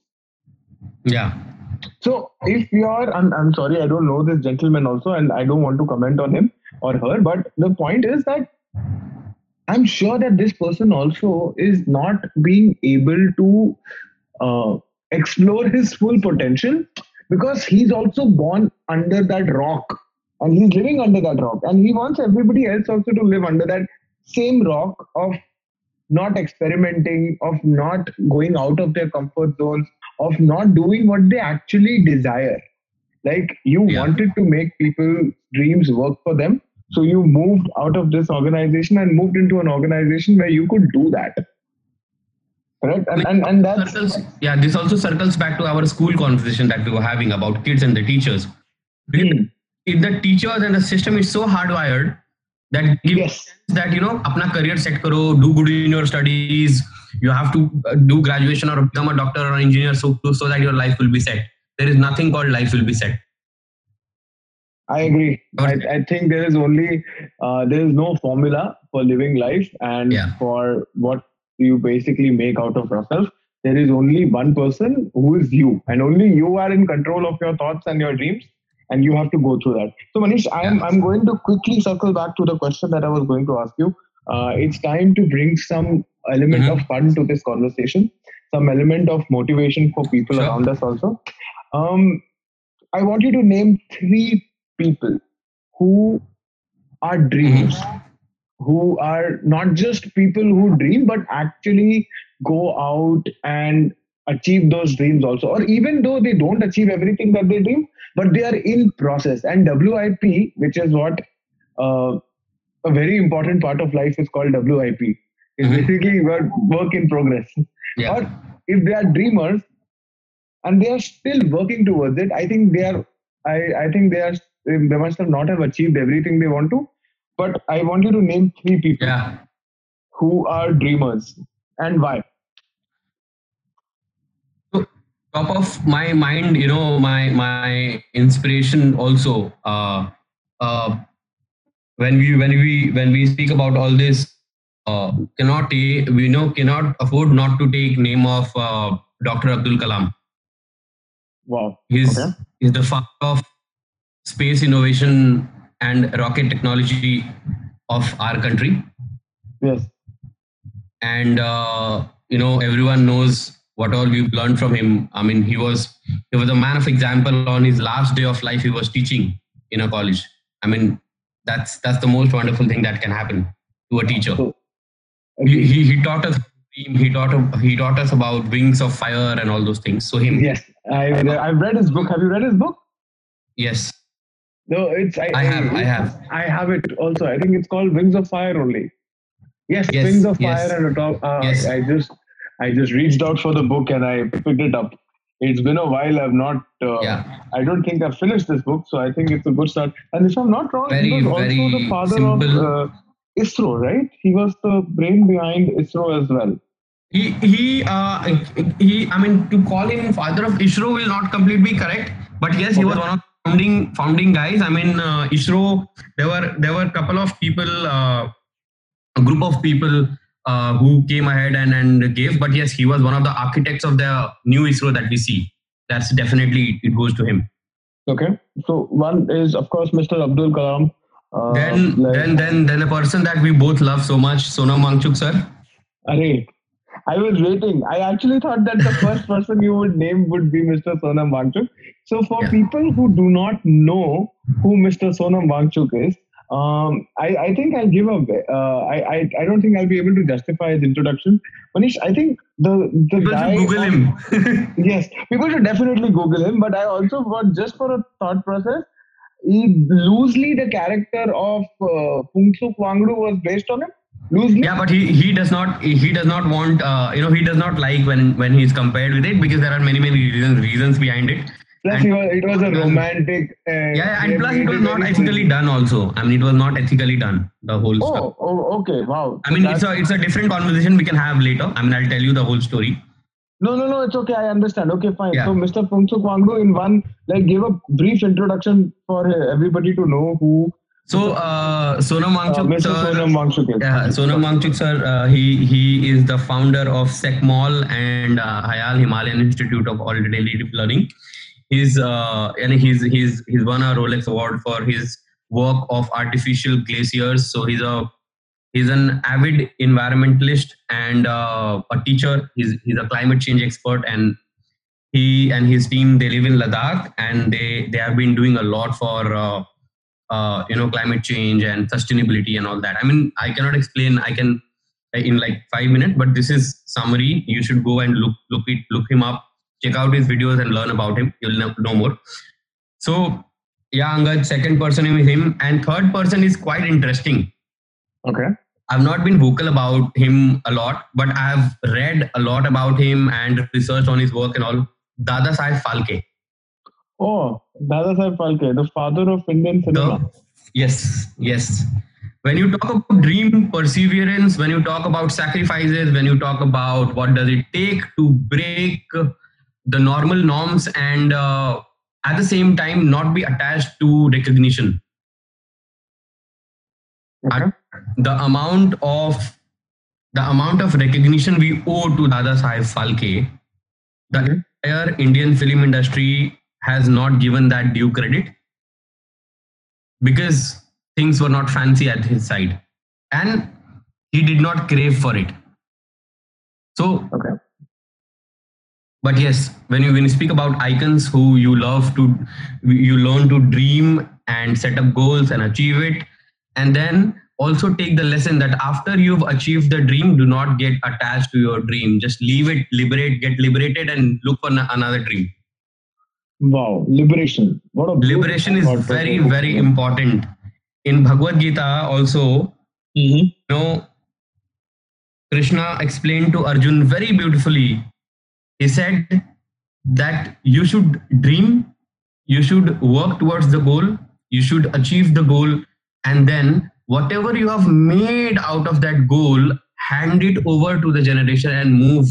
Yeah. so if you're, I'm, I'm sorry, I don't know this gentleman also, and I don't want to comment on him or her, but the point is that I'm sure that this person also is not being able to uh, explore his full potential because he's also born under that rock and he's living under that rock. And he wants everybody else also to live under that same rock of not experimenting of not going out of their comfort zones of not doing what they actually desire like you Yeah. wanted to make people dreams work for them so you moved out of this organization and moved into an organization where you could do that correct and and, and that's circles yeah this also circles back to our school conversation that we were having about kids and the teachers Hmm. if the teachers and the system is so hardwired that gives Yes. that you know apna career set karo do good in your studies you have to uh, do graduation or become a doctor or engineer so so that your life will be set there is nothing called life will be set I agree. I, I think there is only uh, there is no formula for living life and Yeah. for what you basically make out of yourself. There is only one person who is you, and only you are in control of your thoughts and your dreams, and you have to go through that. So, Manish, I'm. I'm going to quickly circle back to the question that I was going to ask you. Uh, it's time to bring some element Mhm. of fun to this conversation, some element of motivation for people Sure. around us also. Um, I want you to name three people who are dreams, who are not just people who dream, but actually go out and achieve those dreams also. Or even though they don't achieve everything that they dream, but they are in process. And WIP, which is what uh, a very important part of life is called WIP, is Mhm. basically work, work in progress. yeah Or if they are dreamers and they are still working towards it, I think they are. I, I think they are. They must have not have achieved everything they want to. But I want you to name three people yeah who are dreamers and why. top of my mind you know my my inspiration also uh uh when we when we when we speak about all this uh cannot take we know cannot afford not to take name of uh, dr abdul kalam Wow. he's Okay. he's the father of space innovation and rocket technology of our country Yes. and uh, you know everyone knows what all we've learned from him i mean he was he was a man of example on his last day of life he was teaching in a college i mean that's that's the most wonderful thing that can happen to a teacher So, he, he, he taught us he taught he taught us about wings of fire and all those things so him yes. I I've read his book. Have you read his book? yes No, it's I, I have, I have. I have it also. I think it's called Wings of Fire only. Yes, Yes, Wings of yes. Fire and a top. Uh, Yes. I just I just reached out for the book and I picked it up. It's been a while. I've not. Uh, yeah I don't think I've finished this book, so I think it's a good start. And if I'm not wrong, Very, he was also very the father simple. of uh, ISRO, right? He was the brain behind ISRO as well. he he uh, he i mean to call him father of isro will not completely be correct but yes he was one of the founding founding guys i mean uh, isro there were there were a couple of people uh, a group of people uh, who came ahead and and gave but yes he was one of the architects of the new isro that we see that's definitely it goes to him Okay. So one is of course Mr. Abdul Kalam. Uh, then, like, then, then, then a person that we both love so much, Sonam Wangchuk, sir. Array, I was waiting. I actually thought that the first person you would name would be Mr. Sonam Wangchuk. So for yeah. people who do not know who Mr. Sonam Wangchuk is, um, I, I, think I'll give a. Uh, I, I I don't think I'll be able to justify his introduction. Manish, I think the the people guy. Google him. yes, people should definitely Google him. But I also got just for a thought process. He loosely the character of uh, Phuntsuk Wangdu was based on him. Loosely. Yeah, but he he does not he does not want uh, you know he does not like when when he's compared with it because there are many many reasons reasons behind it Plus, and, was, it was a romantic. Uh, yeah, and plus it was not ethically cool. done. Also, I mean, it was not ethically done. The whole oh, stuff. Oh, okay, wow. I mean, That's, it's a it's a different conversation we can have later. I mean, I'll tell you the whole story. No, no, no. It's okay. I understand. Okay, fine. Yeah. So, Mr. Phuntsuk Wangdu, in one, like, give a brief introduction for everybody to know who so uh, Sonam Wangchuk, uh, sir, Sonam Wangchuk, yeah, Sonam Wangchuk, sir, uh, he he is the founder of SecMol and uh, HIAL Himalayan Institute of Alternative Learning he's uh, and he's he's he's won a Rolex award for his work of artificial glaciers. So he's a he's an avid environmentalist and uh, a teacher. He's he's a climate change expert and he and his team they live in Ladakh and they they have been doing a lot for uh, uh, you know climate change and sustainability and all that. I mean I cannot explain. I can in like five minutes, but this is summary. You should go and look look it look him up check out his videos and learn about him. You'll know more. So, yeah, Angad, second person is him, and third person is quite interesting. Okay. I've not been vocal about him a lot, but I've read a lot about him and researched on his work and all. Dada Saheb Phalke. Oh, Dada Saheb Phalke, the father of Indian cinema. The, yes, yes. When you talk about dream perseverance, when you talk about sacrifices, when you talk about what does it take to break the normal norms and uh, at the same time not be attached to recognition okay. The amount of the amount of recognition we owe to dada saheb phalke the mm-hmm. entire indian film industry has not given that due credit because things were not fancy at his side. And he did not crave for it. So okay. but yes when you when you speak about icons who you love to you learn to dream and set up goals and achieve it and then also take the lesson that after you've achieved the dream do not get attached to your dream. Just leave it liberate get liberated and look for another dream. Wow liberation. What a liberation is very very important. In bhagavad gita also mm-hmm. you know krishna explained to arjun very beautifully. He said that you should dream, you should work towards the goal, you should achieve the goal, and then whatever you have made out of that goal, hand it over to the generation and move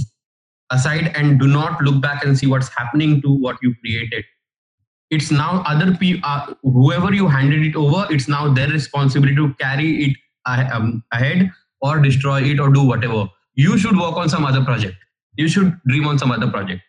aside and do not look back and see what's happening to what you created. It's now other people, uh, whoever you handed it over, it's now their responsibility to carry it um, ahead or destroy it or do whatever. You should work on some other project you should dream on some other project.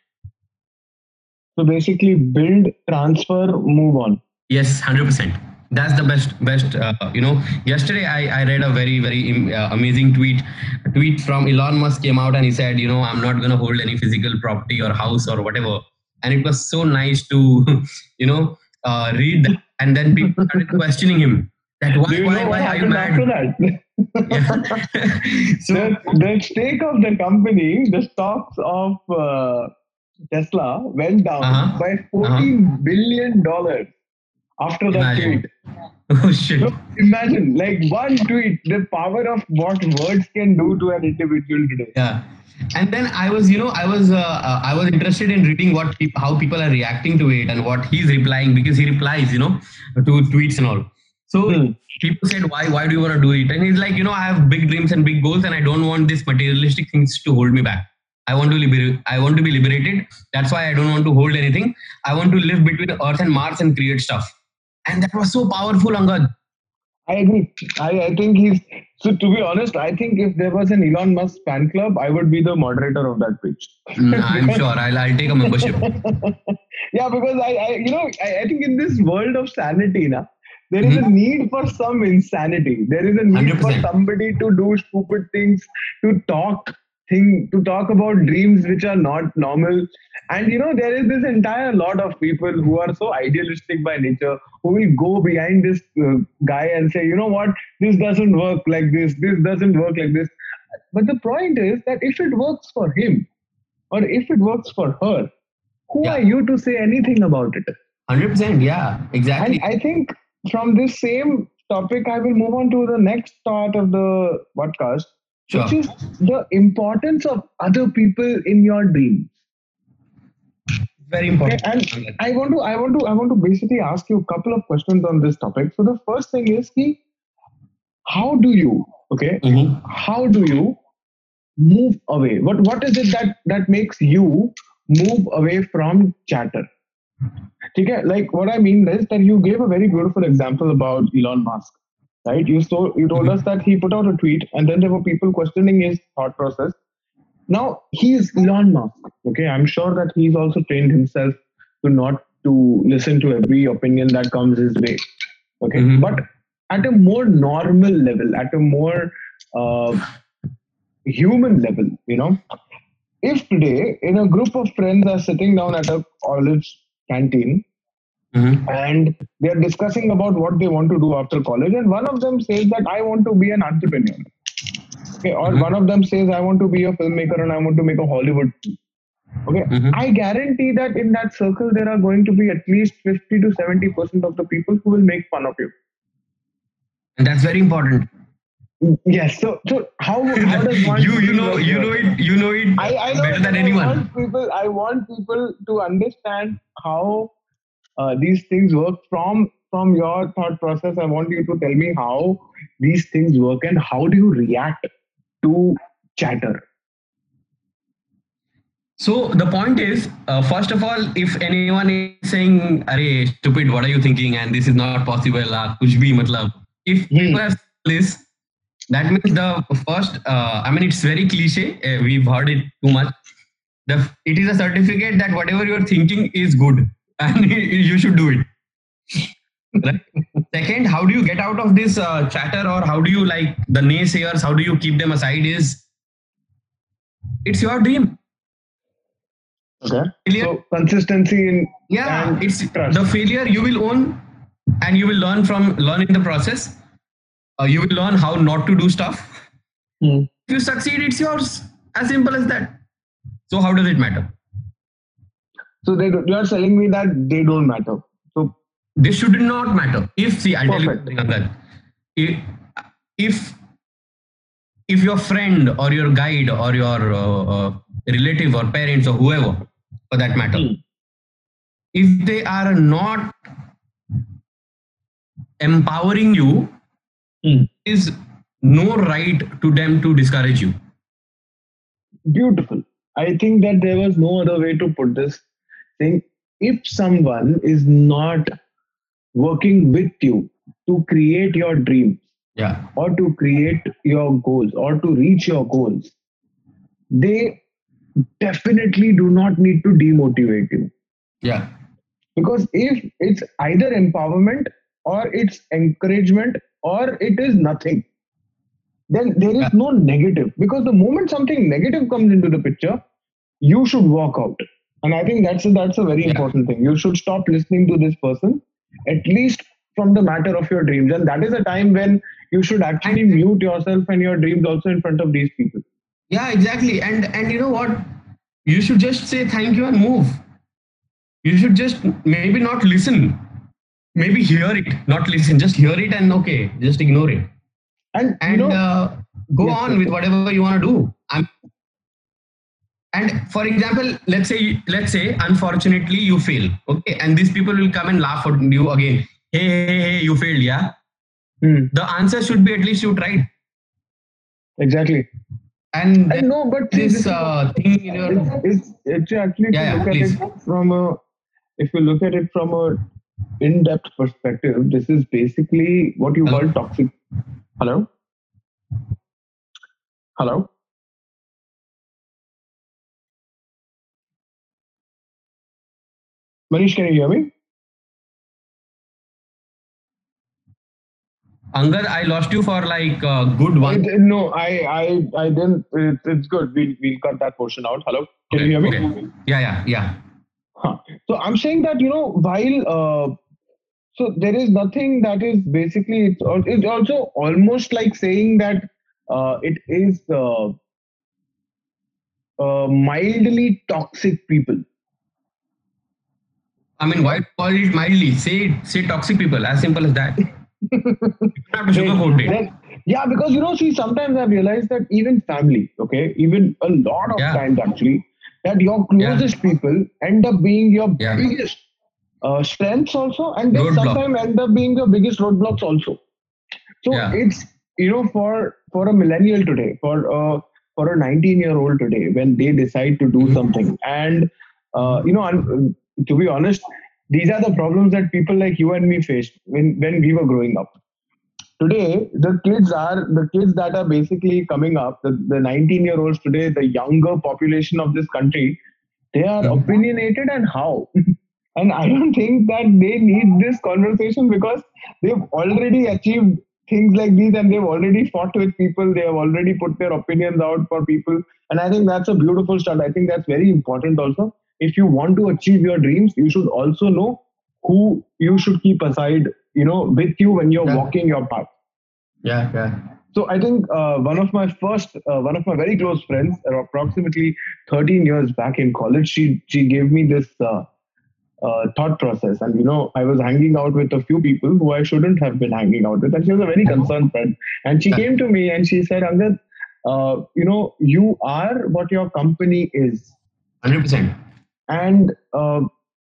So basically, build, transfer, move on. Yes, hundred percent. That's the best. Best. Uh, you know, yesterday I, I read a very very uh, amazing tweet. A tweet from Elon Musk came out and he said, you know, I'm not gonna hold any physical property or house or whatever. And it was so nice to, you know, uh, read that. And then people started questioning him that why why, why are you mad? After that? so the, the stake of the company, the stocks of uh, Tesla went down uh-huh. by uh-huh. fourteen uh-huh. billion dollars after that tweet. Oh shit! So imagine, like one tweet, the power of what words can do to an individual today. Yeah, and then I was, you know, I was, uh, uh, I was interested in reading what pe- how people are reacting to it and what he's replying because he replies, you know, to tweets and all. So hmm. people said, why, why do you want to do it? And he's like, you know, I have big dreams and big goals, and I don't want these materialistic things to hold me back. I want to liberate. I want to be liberated. That's why I don't want to hold anything. I want to live between Earth and Mars and create stuff. And that was so powerful, Angad. I agree. I, I think he's So to be honest, I think if there was an Elon Musk fan club, I would be the moderator of that page. Mm, I'm sure I'll, I'll take a membership. yeah, because I, I you know, I, I think in this world of sanity, na, there is mm-hmm. a need for some insanity. There is a need 100%. for somebody to do stupid things, to talk thing, to talk about dreams which are not normal. And you know, there is this entire lot of people who are so idealistic by nature, who will go behind this uh, guy and say, you know what, this doesn't work like this, this doesn't work like this. But the point is that if it works for him, or if it works for her, who yeah. are you to say anything about it? 100%, yeah, exactly. And I think from this same topic, I will move on to the next part of the podcast, sure. which is the importance of other people in your dreams very important. okay, and i want to i want to i want to basically ask you a couple of questions on this topic. So the first thing is ki, how do you okay mm-hmm. how do you move away? What what is it that that makes you move away from chatter? okay like what i mean is that you gave a very beautiful example about elon musk right? You so you told mm-hmm. us that he put out a tweet and then there were people questioning his thought process now he's Elon Musk. Okay, I'm sure that he's also trained himself to not to listen to every opinion that comes his way. Okay, mm-hmm. but at a more normal level, at a more uh, human level, you know, if today in a group of friends are sitting down at a college canteen mm-hmm. and they are discussing about what they want to do after college, and one of them says that I want to be an entrepreneur Okay, or mm-hmm. one of them says, I want to be a filmmaker and I want to make a Hollywood film. Okay, mm-hmm. I guarantee that in that circle there are going to be at least 50 to 70 percent of the people who will make fun of you. And that's very important. Yes. So, so how, how does one you you know you know it you know it I, I know better than I anyone. Want people, I want people to understand how uh, these things work from from your thought process. I want you to tell me how these things work and how do you react to chatter? So the point is, uh, first of all, if anyone is saying, "Arey, stupid, what are you thinking?" and this is not possible, uh, kuch bhi, matlab. If hmm. people have this, that means the first. Uh, I mean, it's very cliche. Uh, we've heard it too much. The it is a certificate that whatever you're thinking is good, and you should do it. right? Second, how do you get out of this uh, chatter or how do you like the naysayers, how do you keep them aside is it's your dream. Okay. Failure, so consistency in yeah, it's trust. the failure you will own and you will learn from learning the process. Uh, you will learn how not to do stuff. Hmm. If you succeed, it's yours. As simple as that. So how does it matter? So they, you are telling me that they don't matter this should not matter. If see, I'll Perfect. tell you if, if if your friend or your guide or your uh, uh, relative or parents or whoever for that matter, mm. if they are not empowering you, mm. is no right to them to discourage you. Beautiful. I think that there was no other way to put this thing. If someone is not working with you to create your dreams yeah. or to create your goals or to reach your goals, they definitely do not need to demotivate you. Yeah. Because if it's either empowerment or it's encouragement or it is nothing, then there is yeah. no negative. Because the moment something negative comes into the picture, you should walk out. And I think that's a, that's a very yeah. important thing. You should stop listening to this person at least from the matter of your dreams. And that is a time when you should actually mute yourself and your dreams also in front of these people. Yeah, exactly. And and you know what? You should just say thank you and move. You should just maybe not listen. Maybe hear it, not listen. Just hear it and okay, just ignore it. And and you know, uh, go yes, on with whatever you want to do. I'm, and for example let's say let's say unfortunately you fail okay and these people will come and laugh at you again hey hey, hey you failed yeah hmm. the answer should be at least you tried exactly and I know, but this, uh, thing in your it's, it's actually yeah, look yeah, at it from a if you look at it from a in-depth perspective, this is basically what you hello? call toxic. Hello. Hello. Manish, can you hear me? Angad, I lost you for like a good one. no, I, I, I didn't. It, it's good. We'll, we'll cut that portion out. Hello, can okay, you hear me? Okay. Yeah, yeah, yeah. Huh. So I'm saying that you know while uh, so there is nothing that is basically it's, it's also almost like saying that uh, it is uh, uh, mildly toxic people. I mean, why call it mildly? Say say toxic people. As simple as that. yeah, because you know, see, sometimes I've realized that even family, okay, even a lot of yeah. times actually, that your closest yeah. people end up being your yeah. biggest uh, strengths also, and then sometimes end up being your biggest roadblocks also. So it's you know, for for a millennial today, for uh, for a 19 year old today, when they decide to do mm-hmm. something, and uh, you know, to be honest, these are the problems that people like you and me faced when, when we were growing up. Today, the kids are the kids that are basically coming up, the, the 19 year olds today, the younger population of this country, they are mm-hmm. opinionated and how. and I don't think that they need this conversation because they've already achieved things like these and they've already fought with people they have already put their opinions out for people and i think that's a beautiful start i think that's very important also if you want to achieve your dreams, you should also know who you should keep aside, you know, with you when you're yeah. walking your path. Yeah, yeah. So I think uh, one of my first, uh, one of my very close friends, uh, approximately 13 years back in college, she she gave me this uh, uh, thought process, and you know, I was hanging out with a few people who I shouldn't have been hanging out with, and she was a very concerned friend, and she came to me and she said, "Angad, uh, you know, you are what your company is." Hundred percent and uh,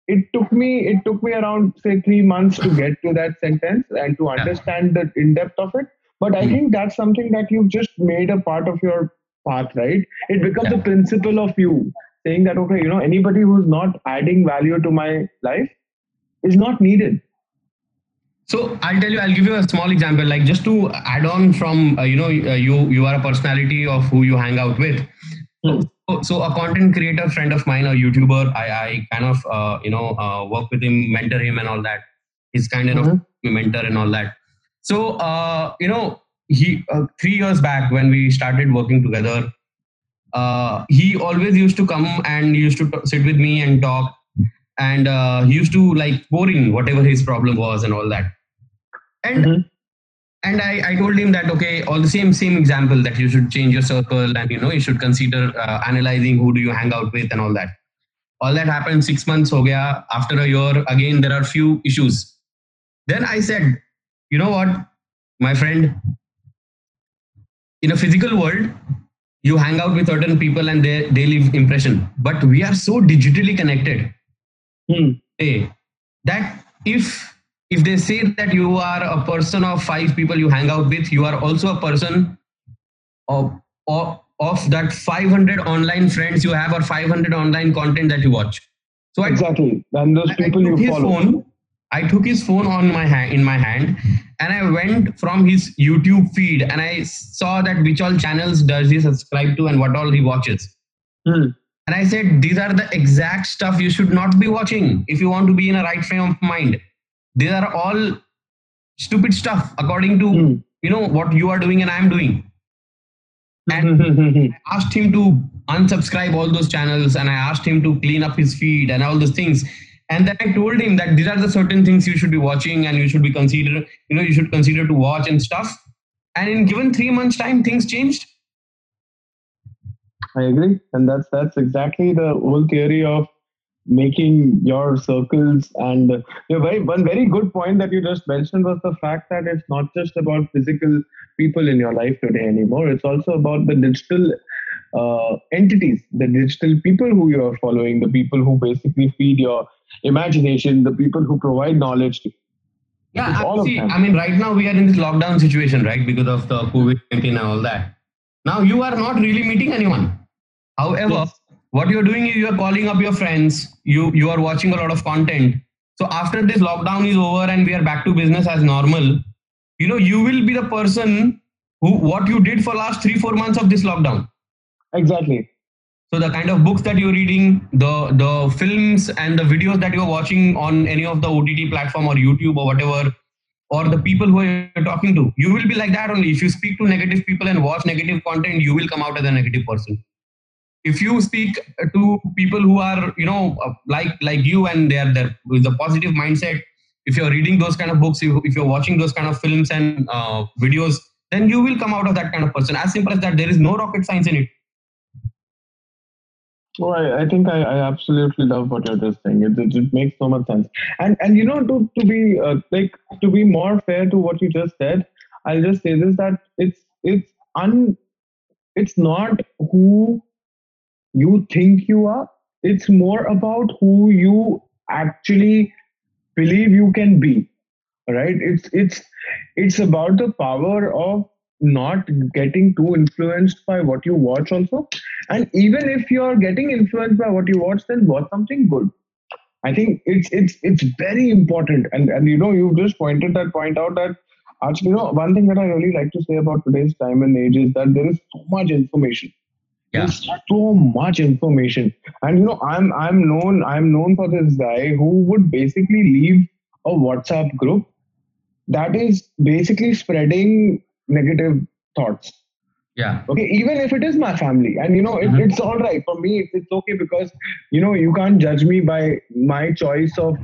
it took me it took me around say three months to get to that sentence and to understand the in depth of it. But i mm-hmm. think that's something that you've just made a part of your path right? It becomes a principle of you saying that okay you know anybody who's not adding value to my life is not needed. So I'll tell you, I'll give you a small example, like just to add on from, uh, you know, uh, you you are a personality of who you hang out with. So, so a content creator friend of mine, a YouTuber, I, I kind of uh, you know uh, work with him, mentor him, and all that. He's kind of mm-hmm. mentor and all that. So uh, you know, he uh, three years back when we started working together, uh, he always used to come and used to t- sit with me and talk, and uh, he used to like pouring whatever his problem was and all that. And mm-hmm and I, I told him that okay all the same same example that you should change your circle and you know you should consider uh, analyzing who do you hang out with and all that. All that happened six months ho gaya. after a year again there are few issues. Then i said you know what my friend? In a physical world you hang out with certain people and they, they leave impression. But we are so digitally connected. Hmm. hey, that if if they say that you are a person of five people you hang out with, you are also a person of, of, of that 500 online friends you have or 500 online content that you watch. So exactly, and those people you follow. Phone, I took his phone on my hand in my hand, and I went from his YouTube feed, and I saw that which all channels does he subscribe to and what all he watches. Hmm. And I said, these are the exact stuff you should not be watching if you want to be in a right frame of mind these are all stupid stuff according to mm. you know what you are doing and i am doing. And i asked him to unsubscribe all those channels and i asked him to clean up his feed and all those things. And then i told him that these are the certain things you should be watching and you should be consider you know you should consider to watch and stuff. And in given three months time things changed. I agree. And that's that's exactly the whole theory of making your circles and very one very good point that you just mentioned was the fact that it's not just about physical people in your life today anymore. It's also about the digital uh, entities the digital people who you are following the people who basically feed your imagination the people who provide knowledge to yeah see, i mean right now we are in this lockdown situation right because of the covid-19 and all that. Now you are not really meeting anyone. However yes what you're doing is you're calling up your friends. You you are watching a lot of content. So after this lockdown is over and we are back to business as normal you know you will be the person who what you did for last three four months of this lockdown. Exactly. So the kind of books that you're reading the the films and the videos that you're watching on any of the ott platform or youtube or whatever or the people who you're talking to you will be like that only. If you speak to negative people and watch negative content you will come out as a negative person if you speak to people who are you know like like you and they're there with a positive mindset if you're reading those kind of books if you're watching those kind of films and uh, videos then you will come out of that kind of person as simple as that there is no rocket science in it Oh, I, I think I, I absolutely love what you're just saying. It, it, it makes so much sense. And and you know to to be uh, like to be more fair to what you just said, I'll just say this that it's it's un it's not who you think you are. It's more about who you actually believe you can be. Right? It's it's it's about the power of not getting too influenced by what you watch also and even if you're getting influenced by what you watch then watch something good i think it's it's it's very important and and you know you just pointed that point out that actually you know one thing that i really like to say about today's time and age is that there is so much information yeah. there's so much information. And you know i'm i'm known i'm known for this guy who would basically leave a whatsapp group that is basically spreading negative thoughts. Yeah. Okay even if it is my family. And you know it, mm-hmm. it's all right. For me it's, it's okay because you know you can't judge me by my choice of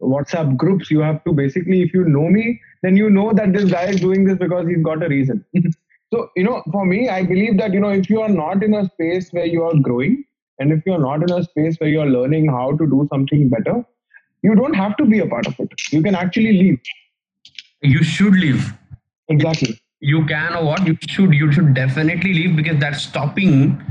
whatsapp groups. You have to basically if you know me then you know that this guy is doing this because he's got a reason so you know for me i believe that you know if you are not in a space where you are growing and if you're not in a space where you're learning how to do something better you don't have to be a part of it. You can actually leave. You should leave. Exactly. You can or what you should you should definitely leave because that's stopping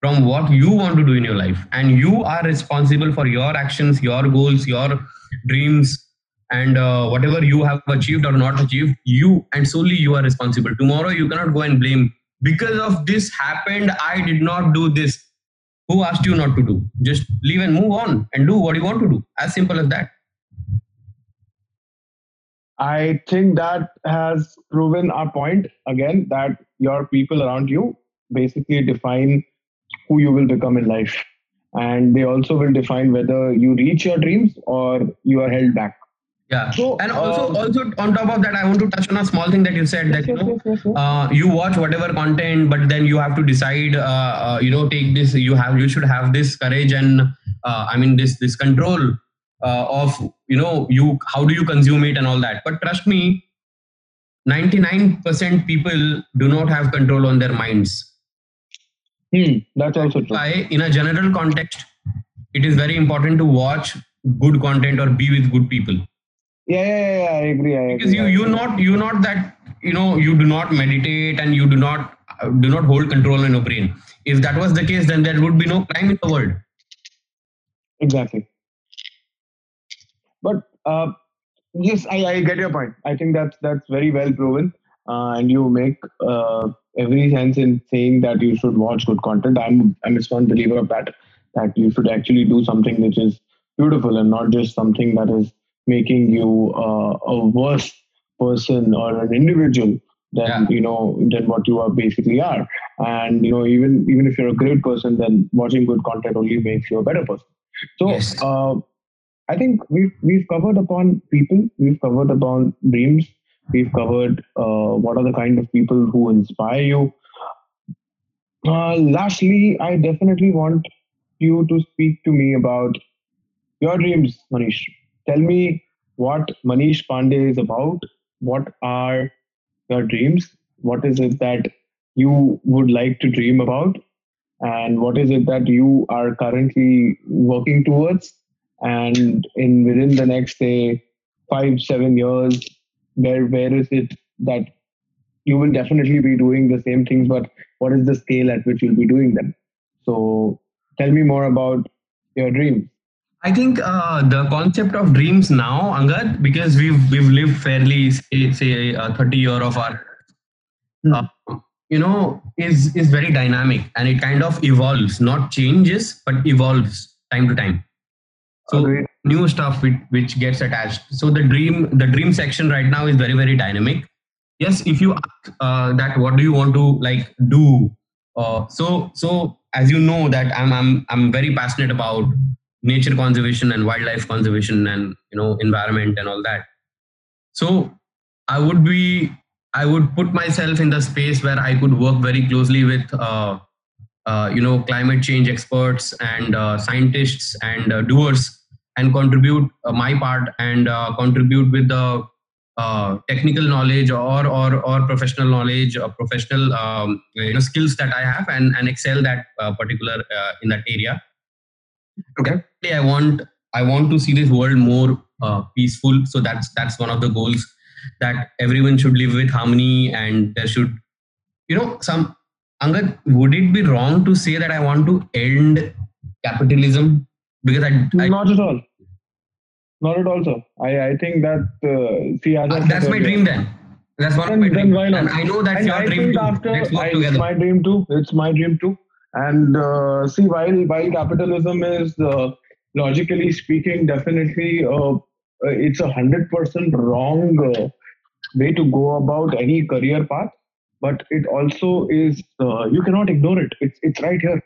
from what you want to do in your life. And you are responsible for your actions your goals your dreams and uh, whatever you have achieved or not achieved you and solely you are responsible. Tomorrow you cannot go and blame because of this happened i did not do this. Who asked you not to do? Just leave and move on and do what you want to do. As simple as that. I think that has proven our point again that your people around you basically define who you will become in life. And they also will define whether you reach your dreams or you are held back. Yeah. So, and also, uh, also on top of that, I want to touch on a small thing that you said that you know, uh, you watch whatever content, but then you have to decide. Uh, uh, you know, take this. You have, you should have this courage and uh, I mean this this control uh, of you know you how do you consume it and all that but trust me 99% people do not have control on their minds hmm, that's also true Why, in a general context it is very important to watch good content or be with good people yeah yeah, yeah, I agree, I agree because you you not you not that you know you do not meditate and you do not do not hold control on your brain if that was the case then there would be no crime in the world exactly but uh, yes, I, I, get your point. I think that's that's very well proven, uh, and you make uh, every sense in saying that you should watch good content. I'm I'm a strong believer of that. That you should actually do something which is beautiful and not just something that is making you uh, a worse person or an individual than yeah. you know than what you are basically are and you know even even if you're a great person then watching good content only makes you a better person so yes. uh, I think we've we've covered upon people, we've covered upon dreams, we've covered uh, what are the kind of people who inspire you. Uh, lastly, I definitely want you to speak to me about your dreams, Manish. Tell me what Manish Pandey is about. What are your dreams? What is it that you would like to dream about? And what is it that you are currently working towards? and in within the next say five seven years where where is it that you will definitely be doing the same things but what is the scale at which you'll be doing them so tell me more about your dreams I think uh, the concept of dreams now, Angad, because we've we've lived fairly say, say uh, 30 year of our, hmm. uh, you know, is is very dynamic and it kind of evolves, not changes, but evolves time to time so Agreed. new stuff which, which gets attached so the dream the dream section right now is very very dynamic yes if you ask uh, that what do you want to like do uh, so so as you know that i'm i'm i'm very passionate about nature conservation and wildlife conservation and you know environment and all that so i would be i would put myself in the space where i could work very closely with uh, uh, you know climate change experts and uh, scientists and uh, doers and contribute uh, my part and uh, contribute with the technical knowledge or or or professional knowledge or professional um, you know skills that I have and and excel that particular in that area. Okay. I want I want to see this world more uh, peaceful. So that's that's one of the goals that everyone should live with harmony and there should you know some Angad, would it be wrong to say that I want to end capitalism because I, I Not at all. Not at all, sir. I, I think that uh, see Uh, that's my earlier- dream then. That's one Then- of my then dream. why not? And I know that's And your I dream think too. after I, it's my dream too. It's my dream too. And uh, see, while while capitalism is uh, logically speaking, definitely uh, uh, it's a hundred percent wrong uh, way to go about any career path. But it also is uh, you cannot ignore it. It's it's right here.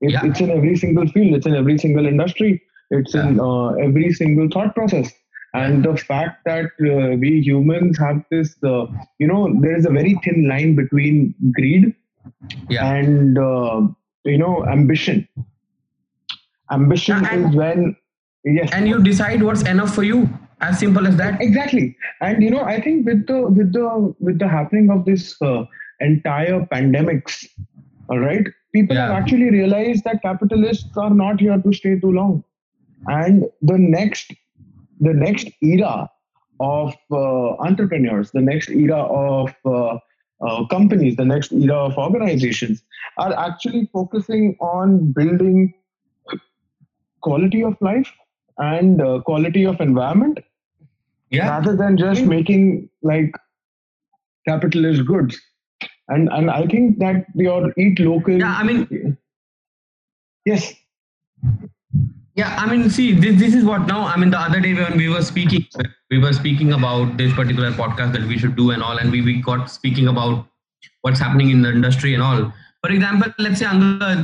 It's, Yeah. it's in every single field. It's in every single industry. It's in uh, every single thought process. And the fact that uh, we humans have this, uh, you know, there is a very thin line between greed Yeah. and uh, you know ambition. Ambition Yeah, and- is when yes, And you decide what's enough for you. As simple as that. exactly. And you know, I think with the with the with the happening of this uh, entire pandemics, all right, people have actually realized that capitalists are not here to stay too long, and the next the next era of uh, entrepreneurs, the next era of uh, uh, companies, the next era of organizations are actually focusing on building quality of life and uh, quality of environment Yeah. rather than just making like capitalist goods. And and I think that your eat local. Yeah, I mean- yes, yeah, I mean, see, this, this is what now. I mean, the other day when we were speaking, we were speaking about this particular podcast that we should do and all, and we, we got speaking about what's happening in the industry and all. For example, let's say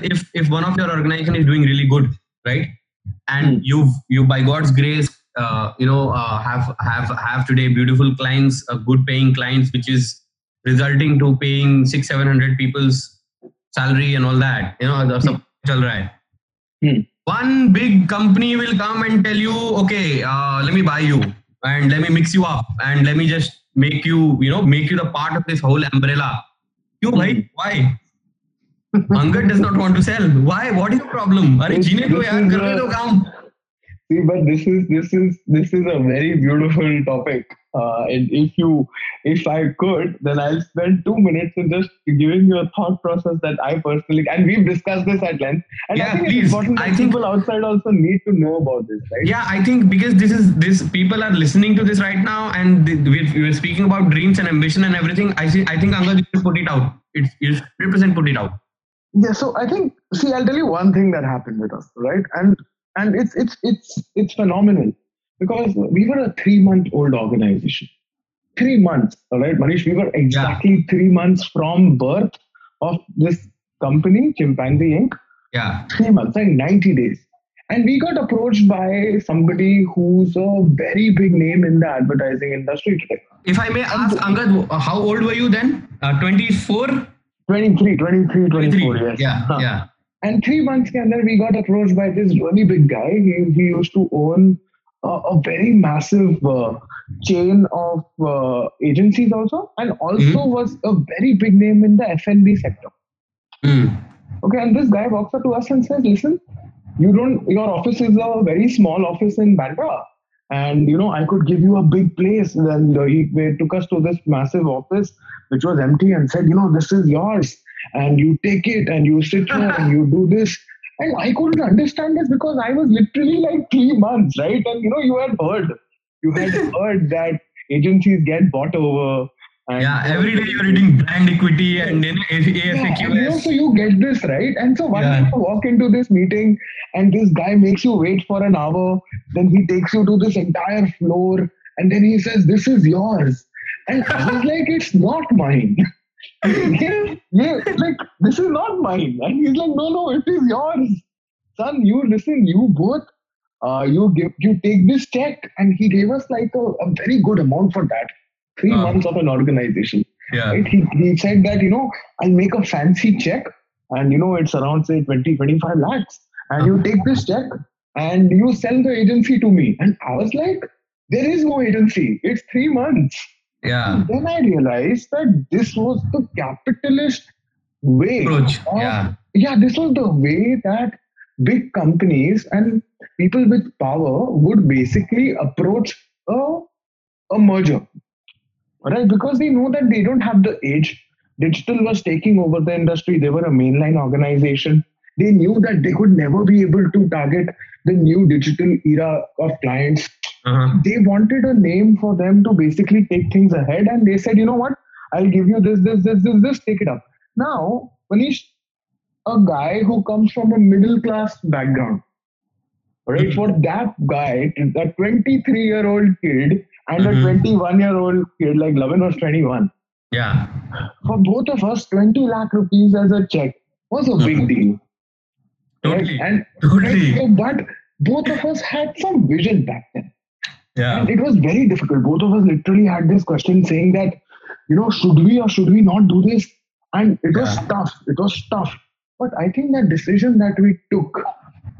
if if one of your organization is doing really good, right, and hmm. you you by God's grace, uh, you know, uh, have have have today beautiful clients, uh, good paying clients, which is resulting to paying six seven hundred people's salary and all that, you know, that's a chal One big company will come and tell you, okay, uh, let me buy you and let me mix you up and let me just make you, you know, make you the part of this whole umbrella. You, bhai, why? Angad does not want to sell. Why? What is the problem? अरे This- जीने दो this यार is करने a- दो काम. see, but this is this is this is a very beautiful topic. uh, and if you, if I could, then I'll spend two minutes in just giving you a thought process that I personally and we've discussed this at length. And Yeah, I think please. it's important that I think- people outside also need to know about this, right? Yeah, I think because this is this people are listening to this right now, and we're, we're speaking about dreams and ambition and everything. I see. I think Angad, you should put it out. It's you should 100% put it out. Yeah, so I think see, I'll tell you one thing that happened with us, right? And and it's it's it's it's phenomenal because we were a three month old organization. Three months, all right, Manish. We were exactly three months from birth of this company, Chimp&z Inc. Yeah. Three months and 90 days. And we got approached by somebody who's a very big name in the advertising industry today. If I may ask, Angad, how old were you then? Uh, 24? 23, 23, 24, 23. yes. Yeah, Huh. yeah. And three months later, we got approached by this really big guy. He, he used to own a very massive uh, chain of uh, agencies also, and also was a very big name in the F&B sector. Mm. Okay, and this guy walks up to us and says, "Listen, you don't. Your office is a very small office in Bandra, and you know I could give you a big place." Then he they took us to this massive office which was empty and said, "You know, this is yours, and you take it and you sit here and you do this." And I couldn't understand this because I was literally like three months, right? And you know, you had heard, you had heard that agencies get bought over. Yeah, every day you're reading brand equity and then yeah, you know, so you get this right, and so one Yeah. you walk into this meeting, and this guy makes you wait for an hour. Then he takes you to this entire floor, and then he says, "This is yours." And I was like, it's not mine. yeah, yeah, like this is not mine. And he's like, no, no, it is yours. Son, you listen, you both, uh, you give, you take this check. And he gave us like a, a very good amount for that. Three Uh. months of an organization. Yeah. Right? He, he said that, you know, I'll make a fancy check and, you know, it's around, say, 20, 25 lakhs. And you take this check and you sell the agency to me. And I was like, there is no agency. It's three months. Yeah. Then I realized that this was the capitalist way. Approach. of- Yeah. yeah, this was the way that big companies and people with power would basically approach a, a merger. Right? Because they know that they don't have the age. Digital was taking over the industry. They were a mainline organization. They knew that they could never be able to target the new digital era of clients Uh-huh. they wanted a name for them to basically take things ahead and they said you know what i'll give you this this this this this take it up now manish a guy who comes from a middle class background right Mhm. for that guy a 23 year old kid and Mhm. a 21 year old kid like Lavin was 21 Yeah. for both of us 20 lakh rupees as a check was a big Mhm. Deal right? Totally. and Totally. so, but both of us had some vision back then Yeah. and it was very difficult. Both of us literally had this question saying that, you know, should we or should we not do this? And it was Yeah. tough. It was tough. But I think that decision that we took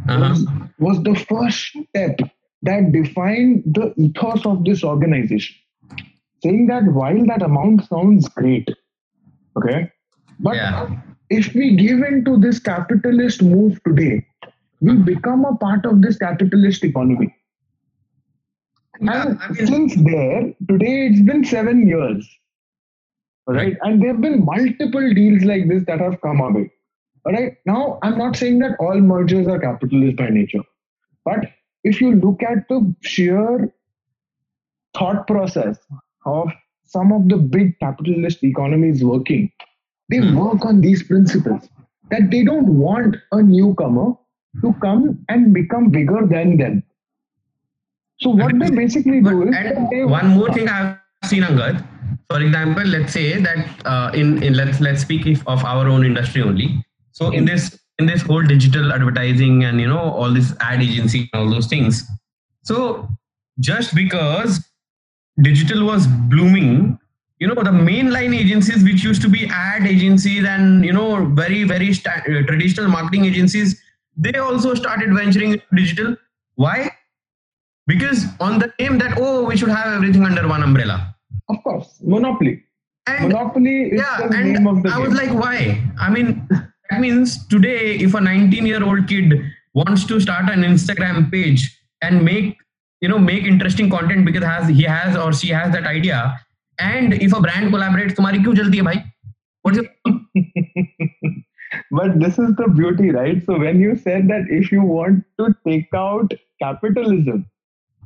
Uh-huh. was, was the first step that defined the ethos of this organization. Saying that while that amount sounds great, okay, but Yeah. If we give in to this capitalist move today, we become a part of this capitalist economy. Yeah, And I mean- since there, today it's been seven years. right? And there have been multiple deals like this that have come our way. All right. Now, I'm not saying that all mergers are capitalist by nature. But if you look at the sheer thought process of some of the big capitalist economies working, they Hmm. work on these principles that they don't want a newcomer to come and become bigger than them. So what they basically But, do is they one more thing I've seen, Angad. For example, let's say that uh, in, in let's let's speak if, of our own industry only. So in this in this whole digital advertising and you know all this ad agency and all those things. So just because digital was blooming, you know the mainline agencies which used to be ad agencies and you know very very sta- uh, traditional marketing agencies, they also started venturing into digital. Why? because on the name that oh we should have everything under one umbrella of course monopoly. and Monopoly is yeah the and name of the i game. was like why i mean that means today if a 19 year old kid wants to start an instagram page and make you know make interesting content because has he has or she has that idea and if a brand collaborates तुम्हारी क्यों जल्दी है भाई what's your but this is the beauty, right? So when you said that if you want to take out capitalism,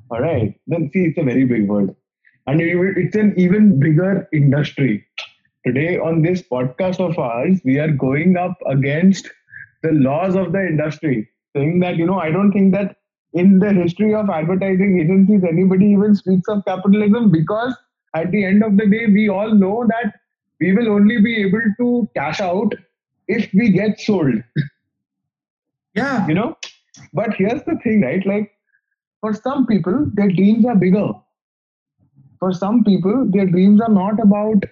all right, then see, it's a very big word. And it- it's an even bigger industry. Today on this podcast of ours, we are going up against the laws of the industry, saying that, you know, I don't think that in the history of advertising agencies, anybody even speaks of capitalism because at the end of the day, we all know that we will only be able to cash out if we get sold, yeah you know. But here's the thing, right? Like for some people, their dreams are bigger. For some people, their dreams are not about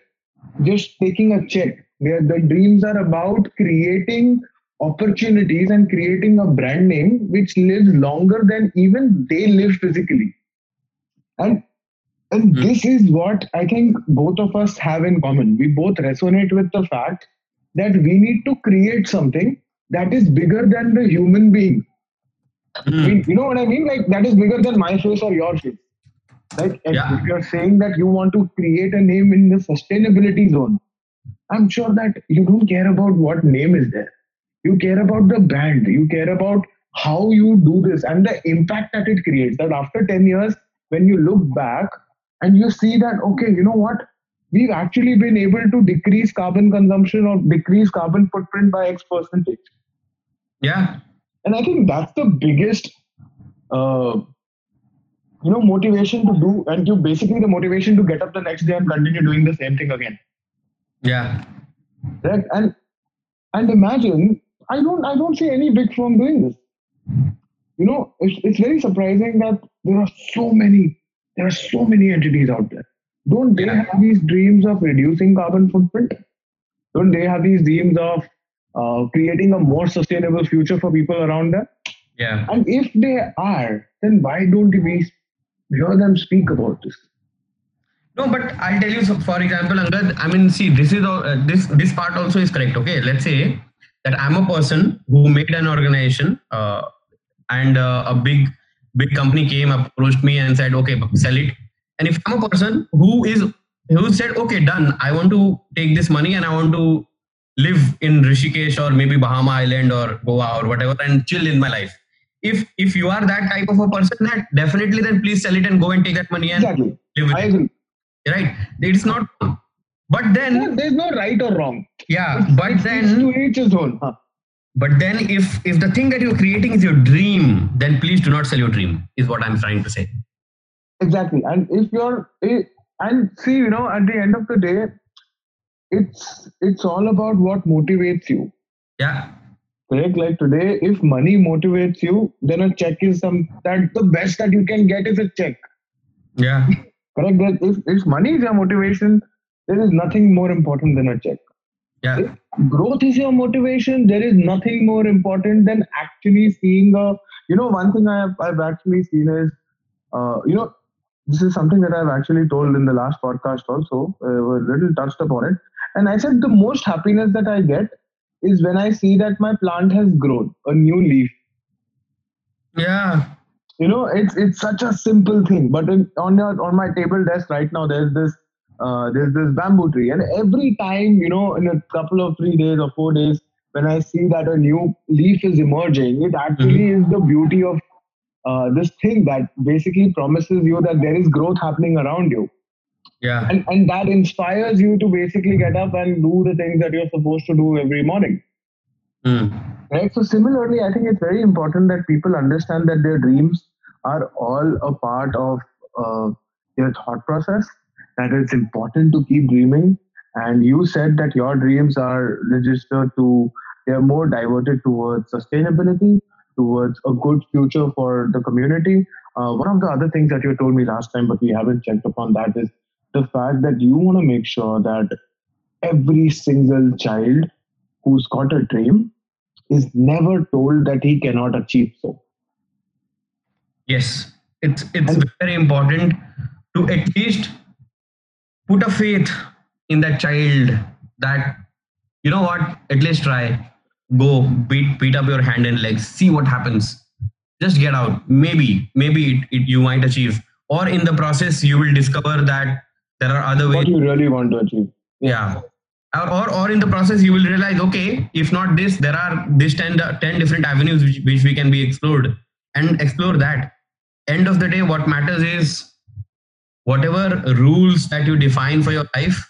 just taking a check. Their, their dreams are about creating opportunities and creating a brand name which lives longer than even they live physically. And and Hmm. this is what I think both of us have in common. We both resonate with the fact that we need to create something that is bigger than the human being. Mean, you know what I mean? Like that is bigger than my face or your face. Like Yeah. if you're saying that you want to create a name in the sustainability zone, I'm sure that you don't care about what name is there. You care about the brand. You care about how you do this and the impact that it creates. That after 10 years, when you look back and you see that, okay, you know what? We've actually been able to decrease carbon consumption or decrease carbon footprint by X percentage. yeah. And I think that's the biggest uh, you know motivation to do and you basically the motivation to get up the next day and continue doing the same thing again. Yeah. Right? And and imagine i don't i don't see any big firm doing this. You know it's, it's very surprising that there are so many there are so many entities out there. Don't they have these dreams of reducing carbon footprint? Don't they have these dreams of uh, creating a more sustainable future for people around them? Yeah. And if they are then why don't we hear them speak about this? No, but I'll tell you. So for example, Angad, I mean, see, this is all, uh, this this part also is correct. Okay, let's say that I'm a person who made an organization, uh, and uh, a big big company came approached me and said, okay, sell it. And if I'm a person who is who said, okay, done, I want to take this money and I want to live in Rishikesh or maybe Bahama Island or Goa or whatever and chill in my life. If if you are that type of a person, that definitely then please sell it and go and take that money and exactly. live with i it. agree. Right? It's not but then there's no right or wrong. Yeah but Each then to each his own. Huh? But then if if the thing that you're creating is your dream then please do not sell your dream is what i'm trying to say. Exactly. And if you're eh, and see you know at the end of the day it's it's all about what motivates you. Yeah. Correct? Like today if money motivates you then a check is some that the best that you can get is a check. Yeah. Correct? That if, if money is your motivation there is nothing more important than a check yeah. Growth is your motivation. There is nothing more important than actually seeing a you know one thing i've, I've actually seen is uh, you know this is something that i've actually told in the last podcast also uh, a little touched upon it. And i said the most happiness that i get is when i see that my plant has grown a new leaf. Yeah. You know it's it's such a simple thing but in, on your on my table desk right now there's this uh, there's this bamboo tree and every time you know in a couple of three days or four days when i see that a new leaf is emerging it actually is the beauty of uh, this thing that basically promises you that there is growth happening around you yeah and, and that inspires you to basically get up and do the things that you're supposed to do every morning Hmm. Right. So similarly, I think it's very important that people understand that their dreams are all a part of uh, their thought process. That it's important to keep dreaming. And you said that your dreams are registered to they're more diverted towards sustainability, towards a good future for the community. Uh, one of the other things that you told me last time, but we haven't checked upon that, is the fact that you want to make sure that every single child who's got a dream is never told that he cannot achieve so. yes it's it's And- very important to at least put a faith in that child that you know what? At least try. Go beat beat up your hand and legs. See what happens. Just get out. Maybe maybe it, it, you might achieve. Or in the process you will discover that there are other ways. What you really want to achieve. yeah. Or, or or in the process you will realize okay if not this there are this 10, 10 different avenues which, which we can be explored. And explore that. End of the day what matters is whatever rules that you define for your life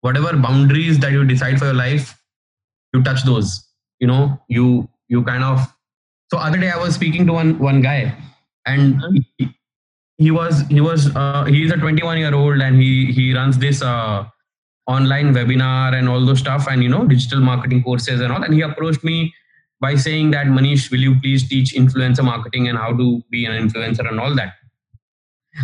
whatever boundaries that you decide for your life you touch those. You know you you kind of so other day i was speaking to one one guy and he, he was he was uh, he's a 21 year old and he he runs this uh, online webinar and all those stuff and you know digital marketing courses and all. And he approached me by saying that manish will you please teach influencer marketing and how to be an influencer and all that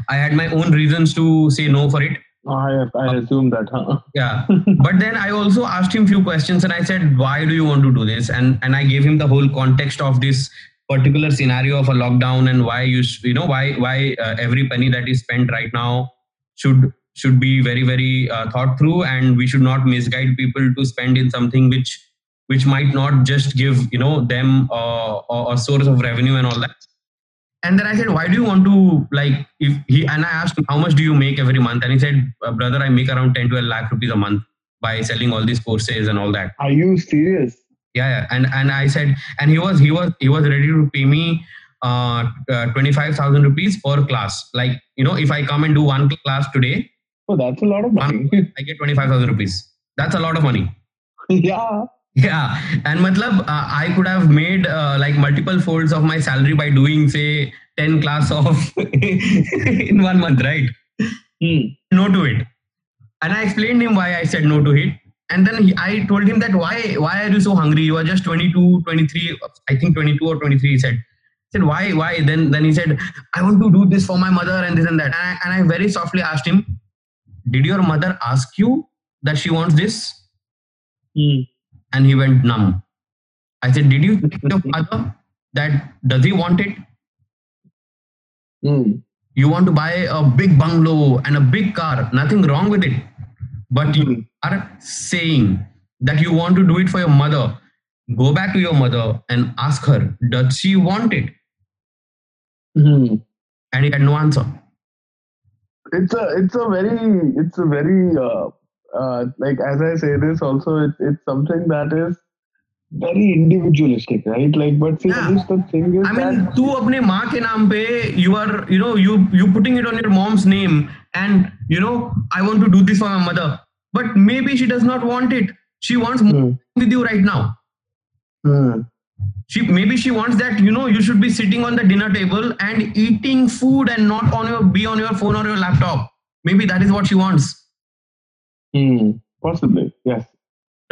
i had my own reasons to say no for it. I, I assume that, huh? yeah. But then i also asked him few questions and i said why do you want to do this? And and i gave him the whole context of this particular scenario of a lockdown and why you sh- you know why why uh, every penny that is spent right now should should be very very uh, thought through and we should not misguide people to spend in something which which might not just give you know them uh, a a source of revenue and all that and then i said why do you want to like if he and i asked him how much do you make every month and he said "Uh, brother i make around 10 12 lakh rupees a month by selling all these courses and all that Are you serious? yeah, yeah. and and i said and he was he was he was ready to pay me uh, uh 25000 rupees per class like you know if i come and do one class today Oh, that's a lot of money. i get 25000 rupees that's a lot of money yeah. Yeah and matlab uh, i could have made uh, like multiple folds of my salary by doing say 10 class off in one month, right? Hmm. No to it. And I explained him why I said no to it. And then he, I told him that why why are you so hungry? You are just 22, 23, I think 22 or 23, he said. I said, why, why? Then then he said, I want to do this for my mother and this and that. And I, and I very softly asked him, Did your mother ask you that she wants this? Hmm. And he went numb. I said, Did you tell your father that does he want it? Hmm. You want to buy a big bungalow and a big car, nothing wrong with it. But you are saying that you want to do it for your mother. Go back to your mother and ask her, does she want it? Hmm. And he had no answer. it's a it's a very it's a very uh, uh, like as I say this also, it, it's something that is very individualistic, right? Like, but see, yeah. the thing is, I mean, that, apne maa ke naam pe, you are, you know, you you putting it on your mom's name, and you know, I want to do this for my mother, but maybe she does not want it. She wants more hmm. with you right now. Hmm. She maybe she wants that you know you should be sitting on the dinner table and eating food and not on your be on your phone or your laptop. Maybe that is what she wants Hmm. possibly yes.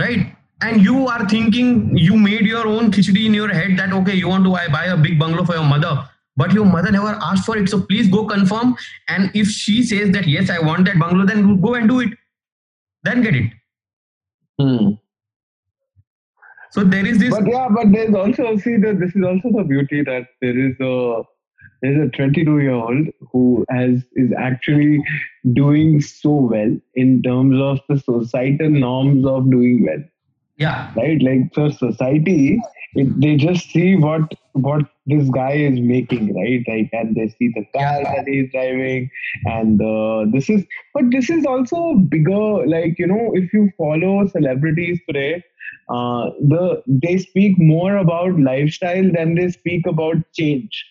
right? And you are thinking you made your own khichdi in your head that okay you want to buy, buy a big bungalow for your mother, but your mother never asked for it. So please go confirm. And if she says that yes I want that bungalow, then go and do it. Then get it. Hmm. So there is this. But yeah, but there's also see that this is also the beauty that there is a there's a 22 year old who has is actually doing so well in terms of the societal norms of doing well. yeah. right like for society it, they just see what what this guy is making right like and they see the car that he's driving and uh, this is but this is also bigger like you know if you follow celebrities today uh, the they speak more about lifestyle than they speak about change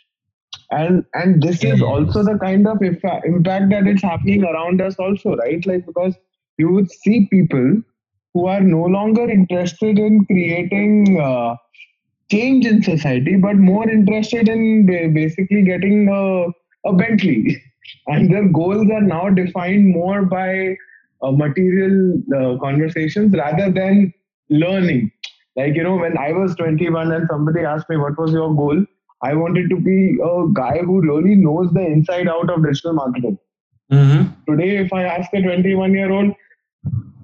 and and this is also the kind of impact that it's happening around us also right like because you would see people who are no longer interested in creating uh, change in society, but more interested in basically getting a, a Bentley. And their goals are now defined more by uh, material uh, conversations rather than learning. Like, you know, when I was 21 and somebody asked me, What was your goal? I wanted to be a guy who really knows the inside out of digital marketing. Mhm. today if i ask a 21 year old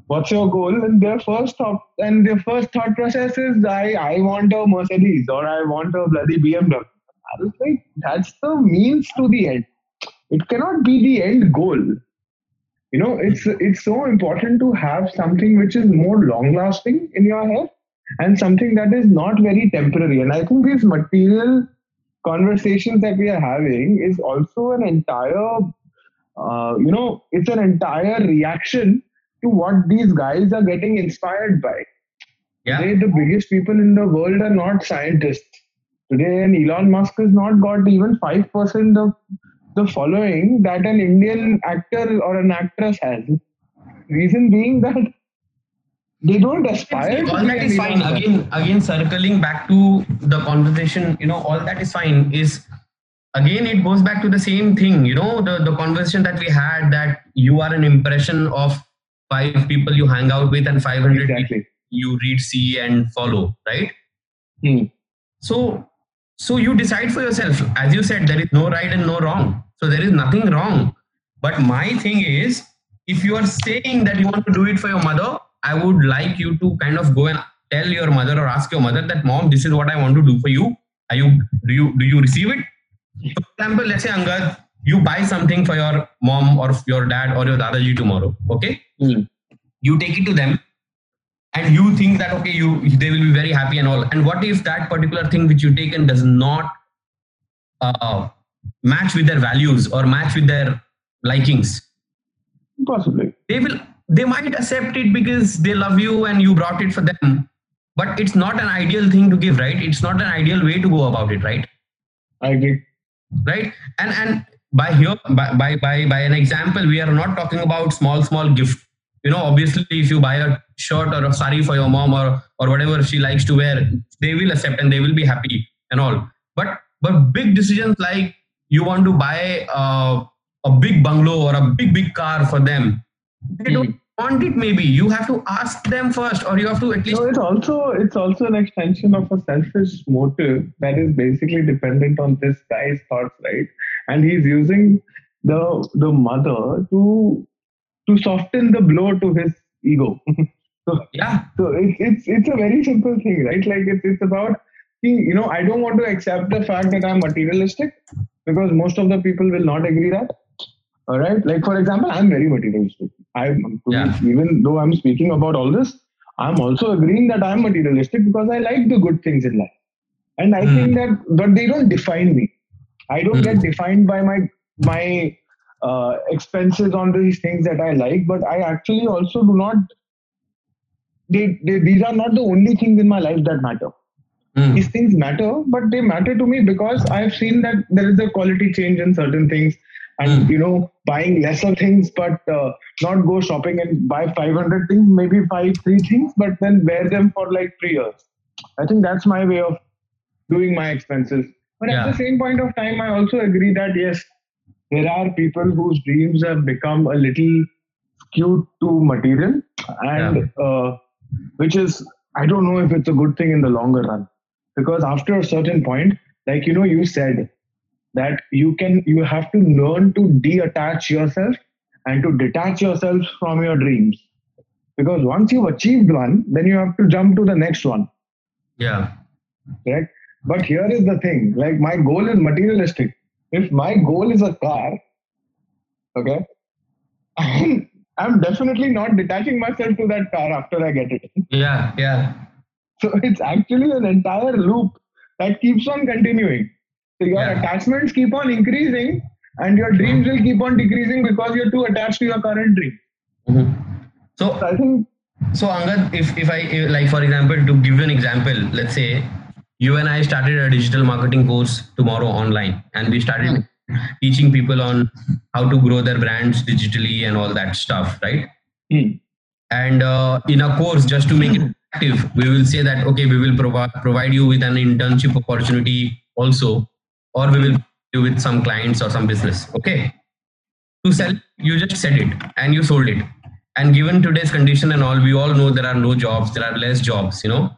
what's your goal? and their first thought and their first thought process is i i want a mercedes or i want a bloody bmw i was like that's the means to the end. It cannot be the end goal. You know it's it's so important to have something which is more long lasting in your head and something that is not very temporary. And i think these material conversations that we are having is also an entire uh, you know, it's an entire reaction to what these guys are getting inspired by. Yeah. Today, the biggest people in the world are not scientists. Today, and Elon Musk has not got even 5% of the following that an Indian actor or an actress has. Reason being that they don't aspire all that is fine. again again circling back to the conversation you know all that is fine is again it goes back to the same thing you know the, the conversation that we had that you are an impression of five people you hang out with and 500 people Exactly. you read see and follow right? Hmm. so so you decide for yourself. As you said there is no right and no wrong. So there is nothing wrong. But my thing is if you are saying that you want to do it for your mother i would like you to kind of go and tell your mother or ask your mother that mom this is what i want to do for you. Are you do you do you receive it? For example let's say angad you buy something for your mom or your dad or your dadaji tomorrow okay? Hmm. you take it to them and you think that okay you they will be very happy and all. And what if that particular thing which you taken does not uh, match with their values or match with their likings? Possibly. they will they might accept it because they love you and you brought it for them. But it's not an ideal thing to give right? It's not an ideal way to go about it right? I agree. right? And and by here by, by by by an example we are not talking about small small gift. You know obviously if you buy a shirt or a sari for your mom or or whatever she likes to wear they will accept and they will be happy and all. But but big decisions like you want to buy uh, a big bungalow or a big big car for them they don't want it maybe you have to ask them first or you have to at least No, it's also it's also an extension of a selfish motive that is basically dependent on this guy's thoughts, right? And he's using the the mother to to soften the blow to his ego. so yeah so it's it's it's a very simple thing, right? Like it's it's about you know I don't want to accept the fact that I'm materialistic because most of the people will not agree that. All right, like for example, I'm very materialistic. I'm Yeah. even though I'm speaking about all this, I'm also agreeing that I'm materialistic because I like the good things in life, and I Hmm. think that but they don't define me. I don't Hmm. get defined by my my uh, expenses on these things that I like, but I actually also do not. They, they these are not the only things in my life that matter Mm. these things matter, but they matter to me because I've seen that there is a quality change in certain things, and Mm. you know, buying lesser things, but uh, not go shopping and buy 500 things, maybe five, three things, but then wear them for like three years. I think that's my way of doing my expenses. But Yeah. at the same point of time, I also agree that yes, there are people whose dreams have become a little skewed to material, and uh, which is I don't know if it's a good thing in the longer run because after a certain point like you know you said that you can you have to learn to detach yourself and to detach yourself from your dreams. Because once you've achieved one then you have to jump to the next one. Yeah. Right but here is the thing like my goal is materialistic. If my goal is a car okay I'm, I'm definitely not detaching myself to that car after i get it. Yeah yeah. So it's actually an entire loop that keeps on continuing. So your Yeah. attachments keep on increasing and your dreams will keep on decreasing because you're too attached to your current dream. Mhm. so So I think So Angad, if if I if, like for example to give you an example, let's say you and I started a digital marketing course tomorrow online, and we started teaching people on how to grow their brands digitally and all that stuff, right? hmm, And uh, in a course, just to make it active, we will say that okay, we will provide provide you with an internship opportunity also, or we will do with some clients or some business. Okay, to sell, you just said it and you sold it. And given today's condition and all we all know there are no jobs there are less jobs you know?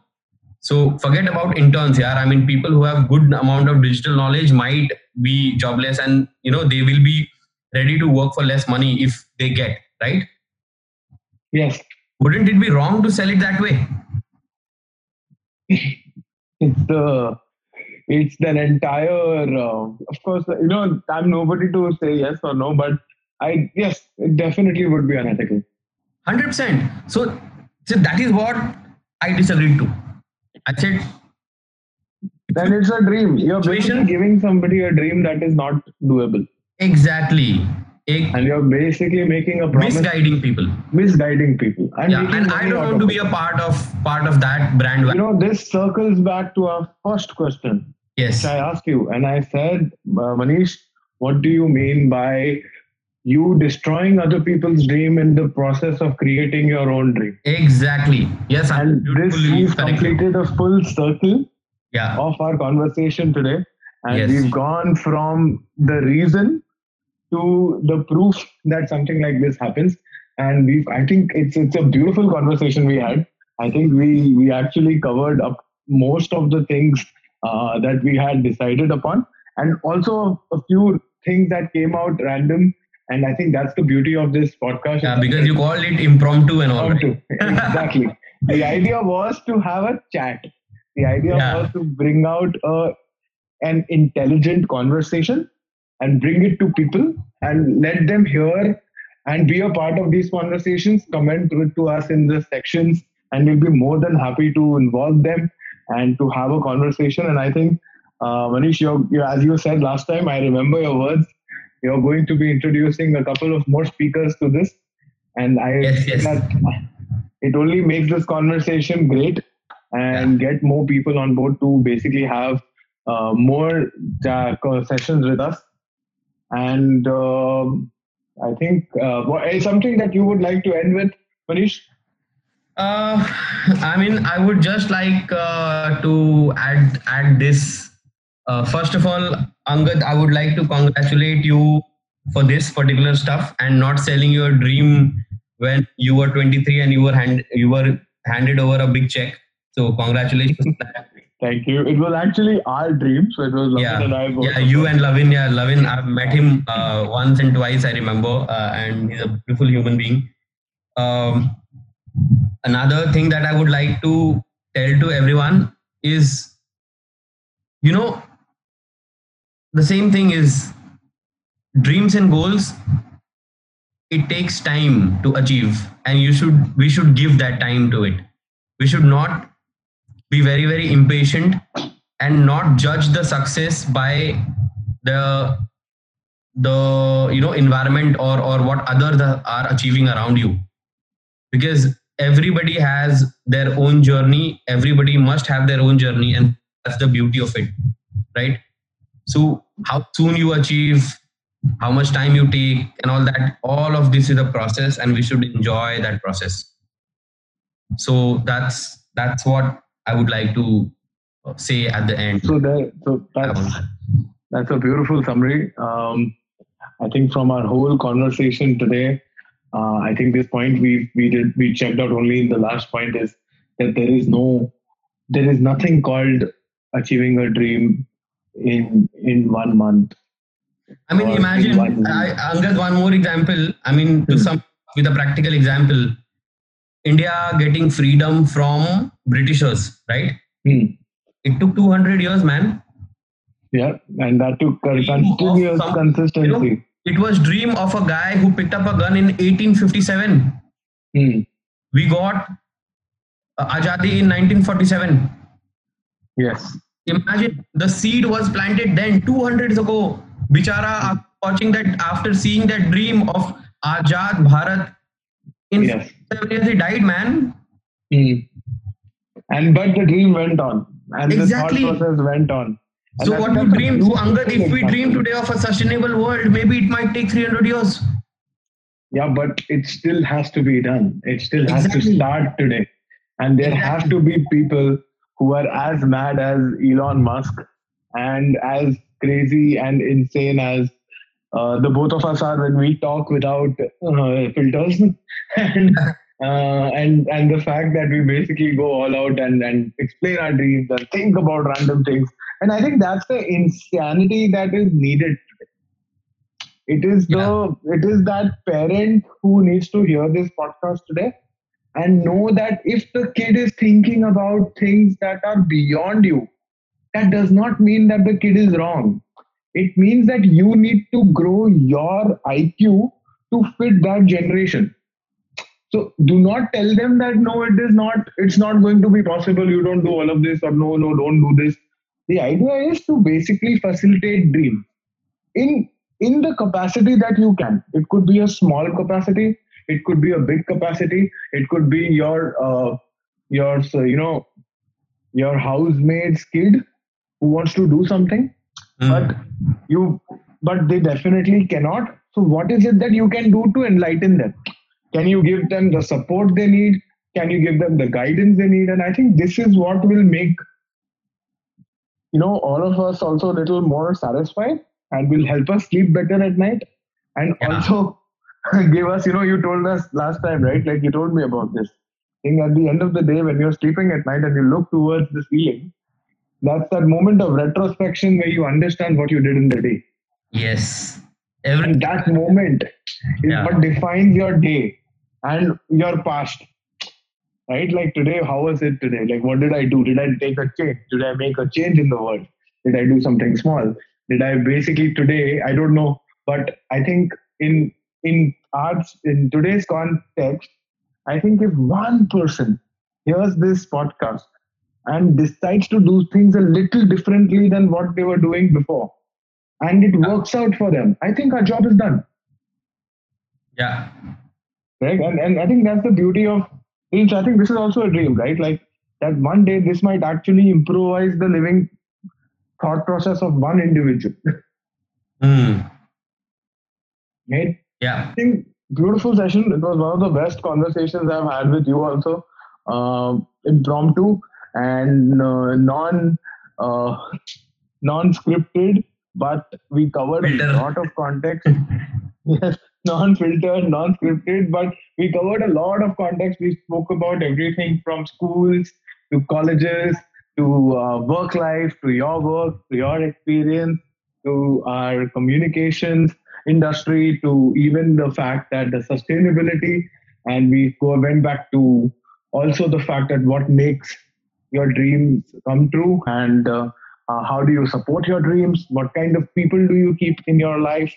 So forget about interns here i mean people who have good amount of digital knowledge might be jobless and you know they will be ready to work for less money if they get right? Yes, wouldn't it be wrong to sell it that way? It's the it's an entire. Uh, of course, you know I'm nobody to say yes or no, but I yes, it definitely would be unethical. 100% so, so that is what i disagreed to. I said Then it's a dream. You're basically giving somebody a dream that is not doable, exactly. And you're basically making a promise, misguiding people. Misguiding people. And yeah and i don't want to be a part of part of that brand You know, this circles back to our first question, yes which I asked you, and I said, uh, Manish, what do you mean by you destroying other people's dream in the process of creating your own dream? Exactly. Yes, And this we've completed a full circle Yeah. of our conversation today, and Yes. we've gone from the reason to the proof that something like this happens. And we've, I think it's it's a beautiful conversation we had. I think we we actually covered up most of the things uh, that we had decided upon, and also a few things that came out random. And I think that's the beauty of this podcast. Yeah, because you called it impromptu and all. Impromptu. exactly. the idea was to have a chat. The idea Yeah. was to bring out a, an intelligent conversation and bring it to people and let them hear and be a part of these conversations. Comment to, to us in the sections, and we'll be more than happy to involve them and to have a conversation. And I think, uh, Manish, you're, you as you said last time, I remember your words. You're going to be introducing a couple of more speakers to this, and I Yes, yes. that it only makes this conversation great and get more people on board to basically have uh, more uh, sessions with us. And um, I think uh, what, something that you would like to end with, Manish? Uh, I mean, I would just like uh, to add add this uh, first of all, Angad, I would like to congratulate you for this particular stuff and not selling your dream when you were 23 and you were hand, you were handed over a big check. So congratulations. Thank you. It was actually our dream. So it was Lavin yeah. and I. Yeah, you and Lavin. Yeah, Lavin. I've met him uh, once and twice. I remember, uh, and he's a beautiful human being. Um, another thing that I would like to tell to everyone is, you know, the same thing is dreams and goals it takes time to achieve and you should we should give that time to it. We should not be very very impatient and not judge the success by the the you know environment or or what others are achieving around you. Because everybody has their own journey. Everybody must have their own journey and that's the beauty of it right? So how soon you achieve how much time you take and all that all of this is a process and we should enjoy that process. So that's that's what i would like to say at the end. So that so that's that's a beautiful summary. Um, i think from our whole conversation today uh, i think this point we we did we checked out only in the last point is that there is no there is nothing called achieving a dream in in one month I mean, imagine, I, Angad, one more example. I mean, to hmm. some with a practical example, India getting freedom from Britishers, right? Hmm. It took 200 years, man. Yeah, and that took continuous some, consistency. You know, it was dream of a guy who picked up a gun in 1857. Hmm. We got uh, Ajadi in 1947. Yes. Imagine the seed was planted then 200 years ago Bichara, watching that, after seeing that dream of Ajad Bharat, in yes. seven years he died, man. Mm. And but the dream went on, and exactly. the thought process went on. So what we dream, so Angad, if we dream today of a sustainable world, maybe it might take 300 years. Yeah, but it still has to be done. It still has exactly. to start today. And there exactly. have to be people who are as mad as Elon Musk and as crazy and insane as uh, the both of us are when we talk without uh, filters and uh, and and the fact that we basically go all out and and explain our dreams and think about random things and i think that's the insanity that is needed today it is the yeah. it is that parent who needs to hear this podcast today and know that if the kid is thinking about things that are beyond you that does not mean that the kid is wrong. It means that you need to grow your IQ to fit that generation. So do not tell them that no, it is not, it's not going to be possible. You don't do all of this, or no, no, don't do this. The idea is to basically facilitate dream. In in the capacity that you can. It could be a small capacity, it could be a big capacity, it could be your uh, your you know your housemate's kid who wants to do something mm. but you but they definitely cannot. So what is it that you can do to enlighten them? Can you give them the support they need? Can you give them the guidance they need? And i think this is what will make you know all of us also a little more satisfied and will help us sleep better at night and yeah. also give us you know you told us last time right like you told me about this thing at the end of the day when you're sleeping at night and you look towards the ceiling that's that moment of retrospection where you understand what you did in the day. Yes. Every- and that moment is yeah. what defines your day and your past. Right? Like today, how was it today? Like, what did I do? Did I take a change? Did I make a change in the world? Did I do something small? Did I basically today? I don't know, but I think in in arts in today's context, I think if one person hears this podcast and decides to do things a little differently than what they were doing before and it works out for them i think our job is done yeah right and, and i think that's the beauty of i think this is also a dream right like that one day this might actually improvise the living thought process of one individual mm. right yeah i think beautiful session it was one of the best conversations i've had with you also um, impromptu and uh, non uh, non-scripted, but we covered Filter. a lot of context. yes, non-filtered, non-scripted, but we covered a lot of context. We spoke about everything from schools to colleges to uh, work life to your work to your experience to our communications industry to even the fact that the sustainability. And we go went back to also the fact that what makes your dreams come true and uh, uh, how do you support your dreams? What kind of people do you keep in your life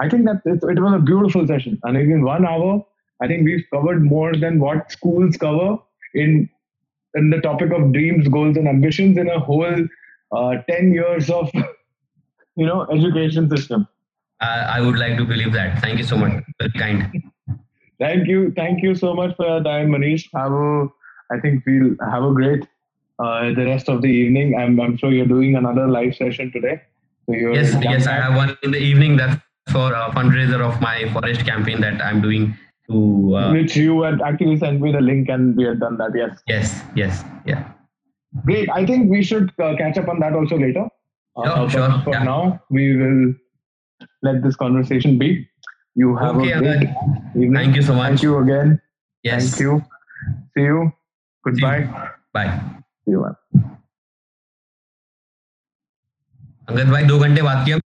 i think that it, it was a beautiful session and in one hour i think we've covered more than what schools cover in in the topic of dreams goals and ambitions in a whole uh, 10 years of you know education system I, I would like to believe that. Thank you so much. Very kind. Thank you. Thank you so much for your time, Manish. Have a, I think we'll have a great uh, the rest of the evening. I'm, I'm sure you're doing another live session today. So you're Yes, yes, I have one in the evening. That's for a fundraiser of my forest campaign that I'm doing to. Uh, Which you had actually sent me the link and we had done that. Yes. yes, yes, yeah. Great. I think we should uh, catch up on that also later. Sure, but sure, For yeah. now, we will let this conversation be. You have Okay, a great Angad. evening. Thank you so much. Thank you again. Yes. Thank you. See you. Goodbye. Bye. See you. man. Angad भाई दो घंटे बात किया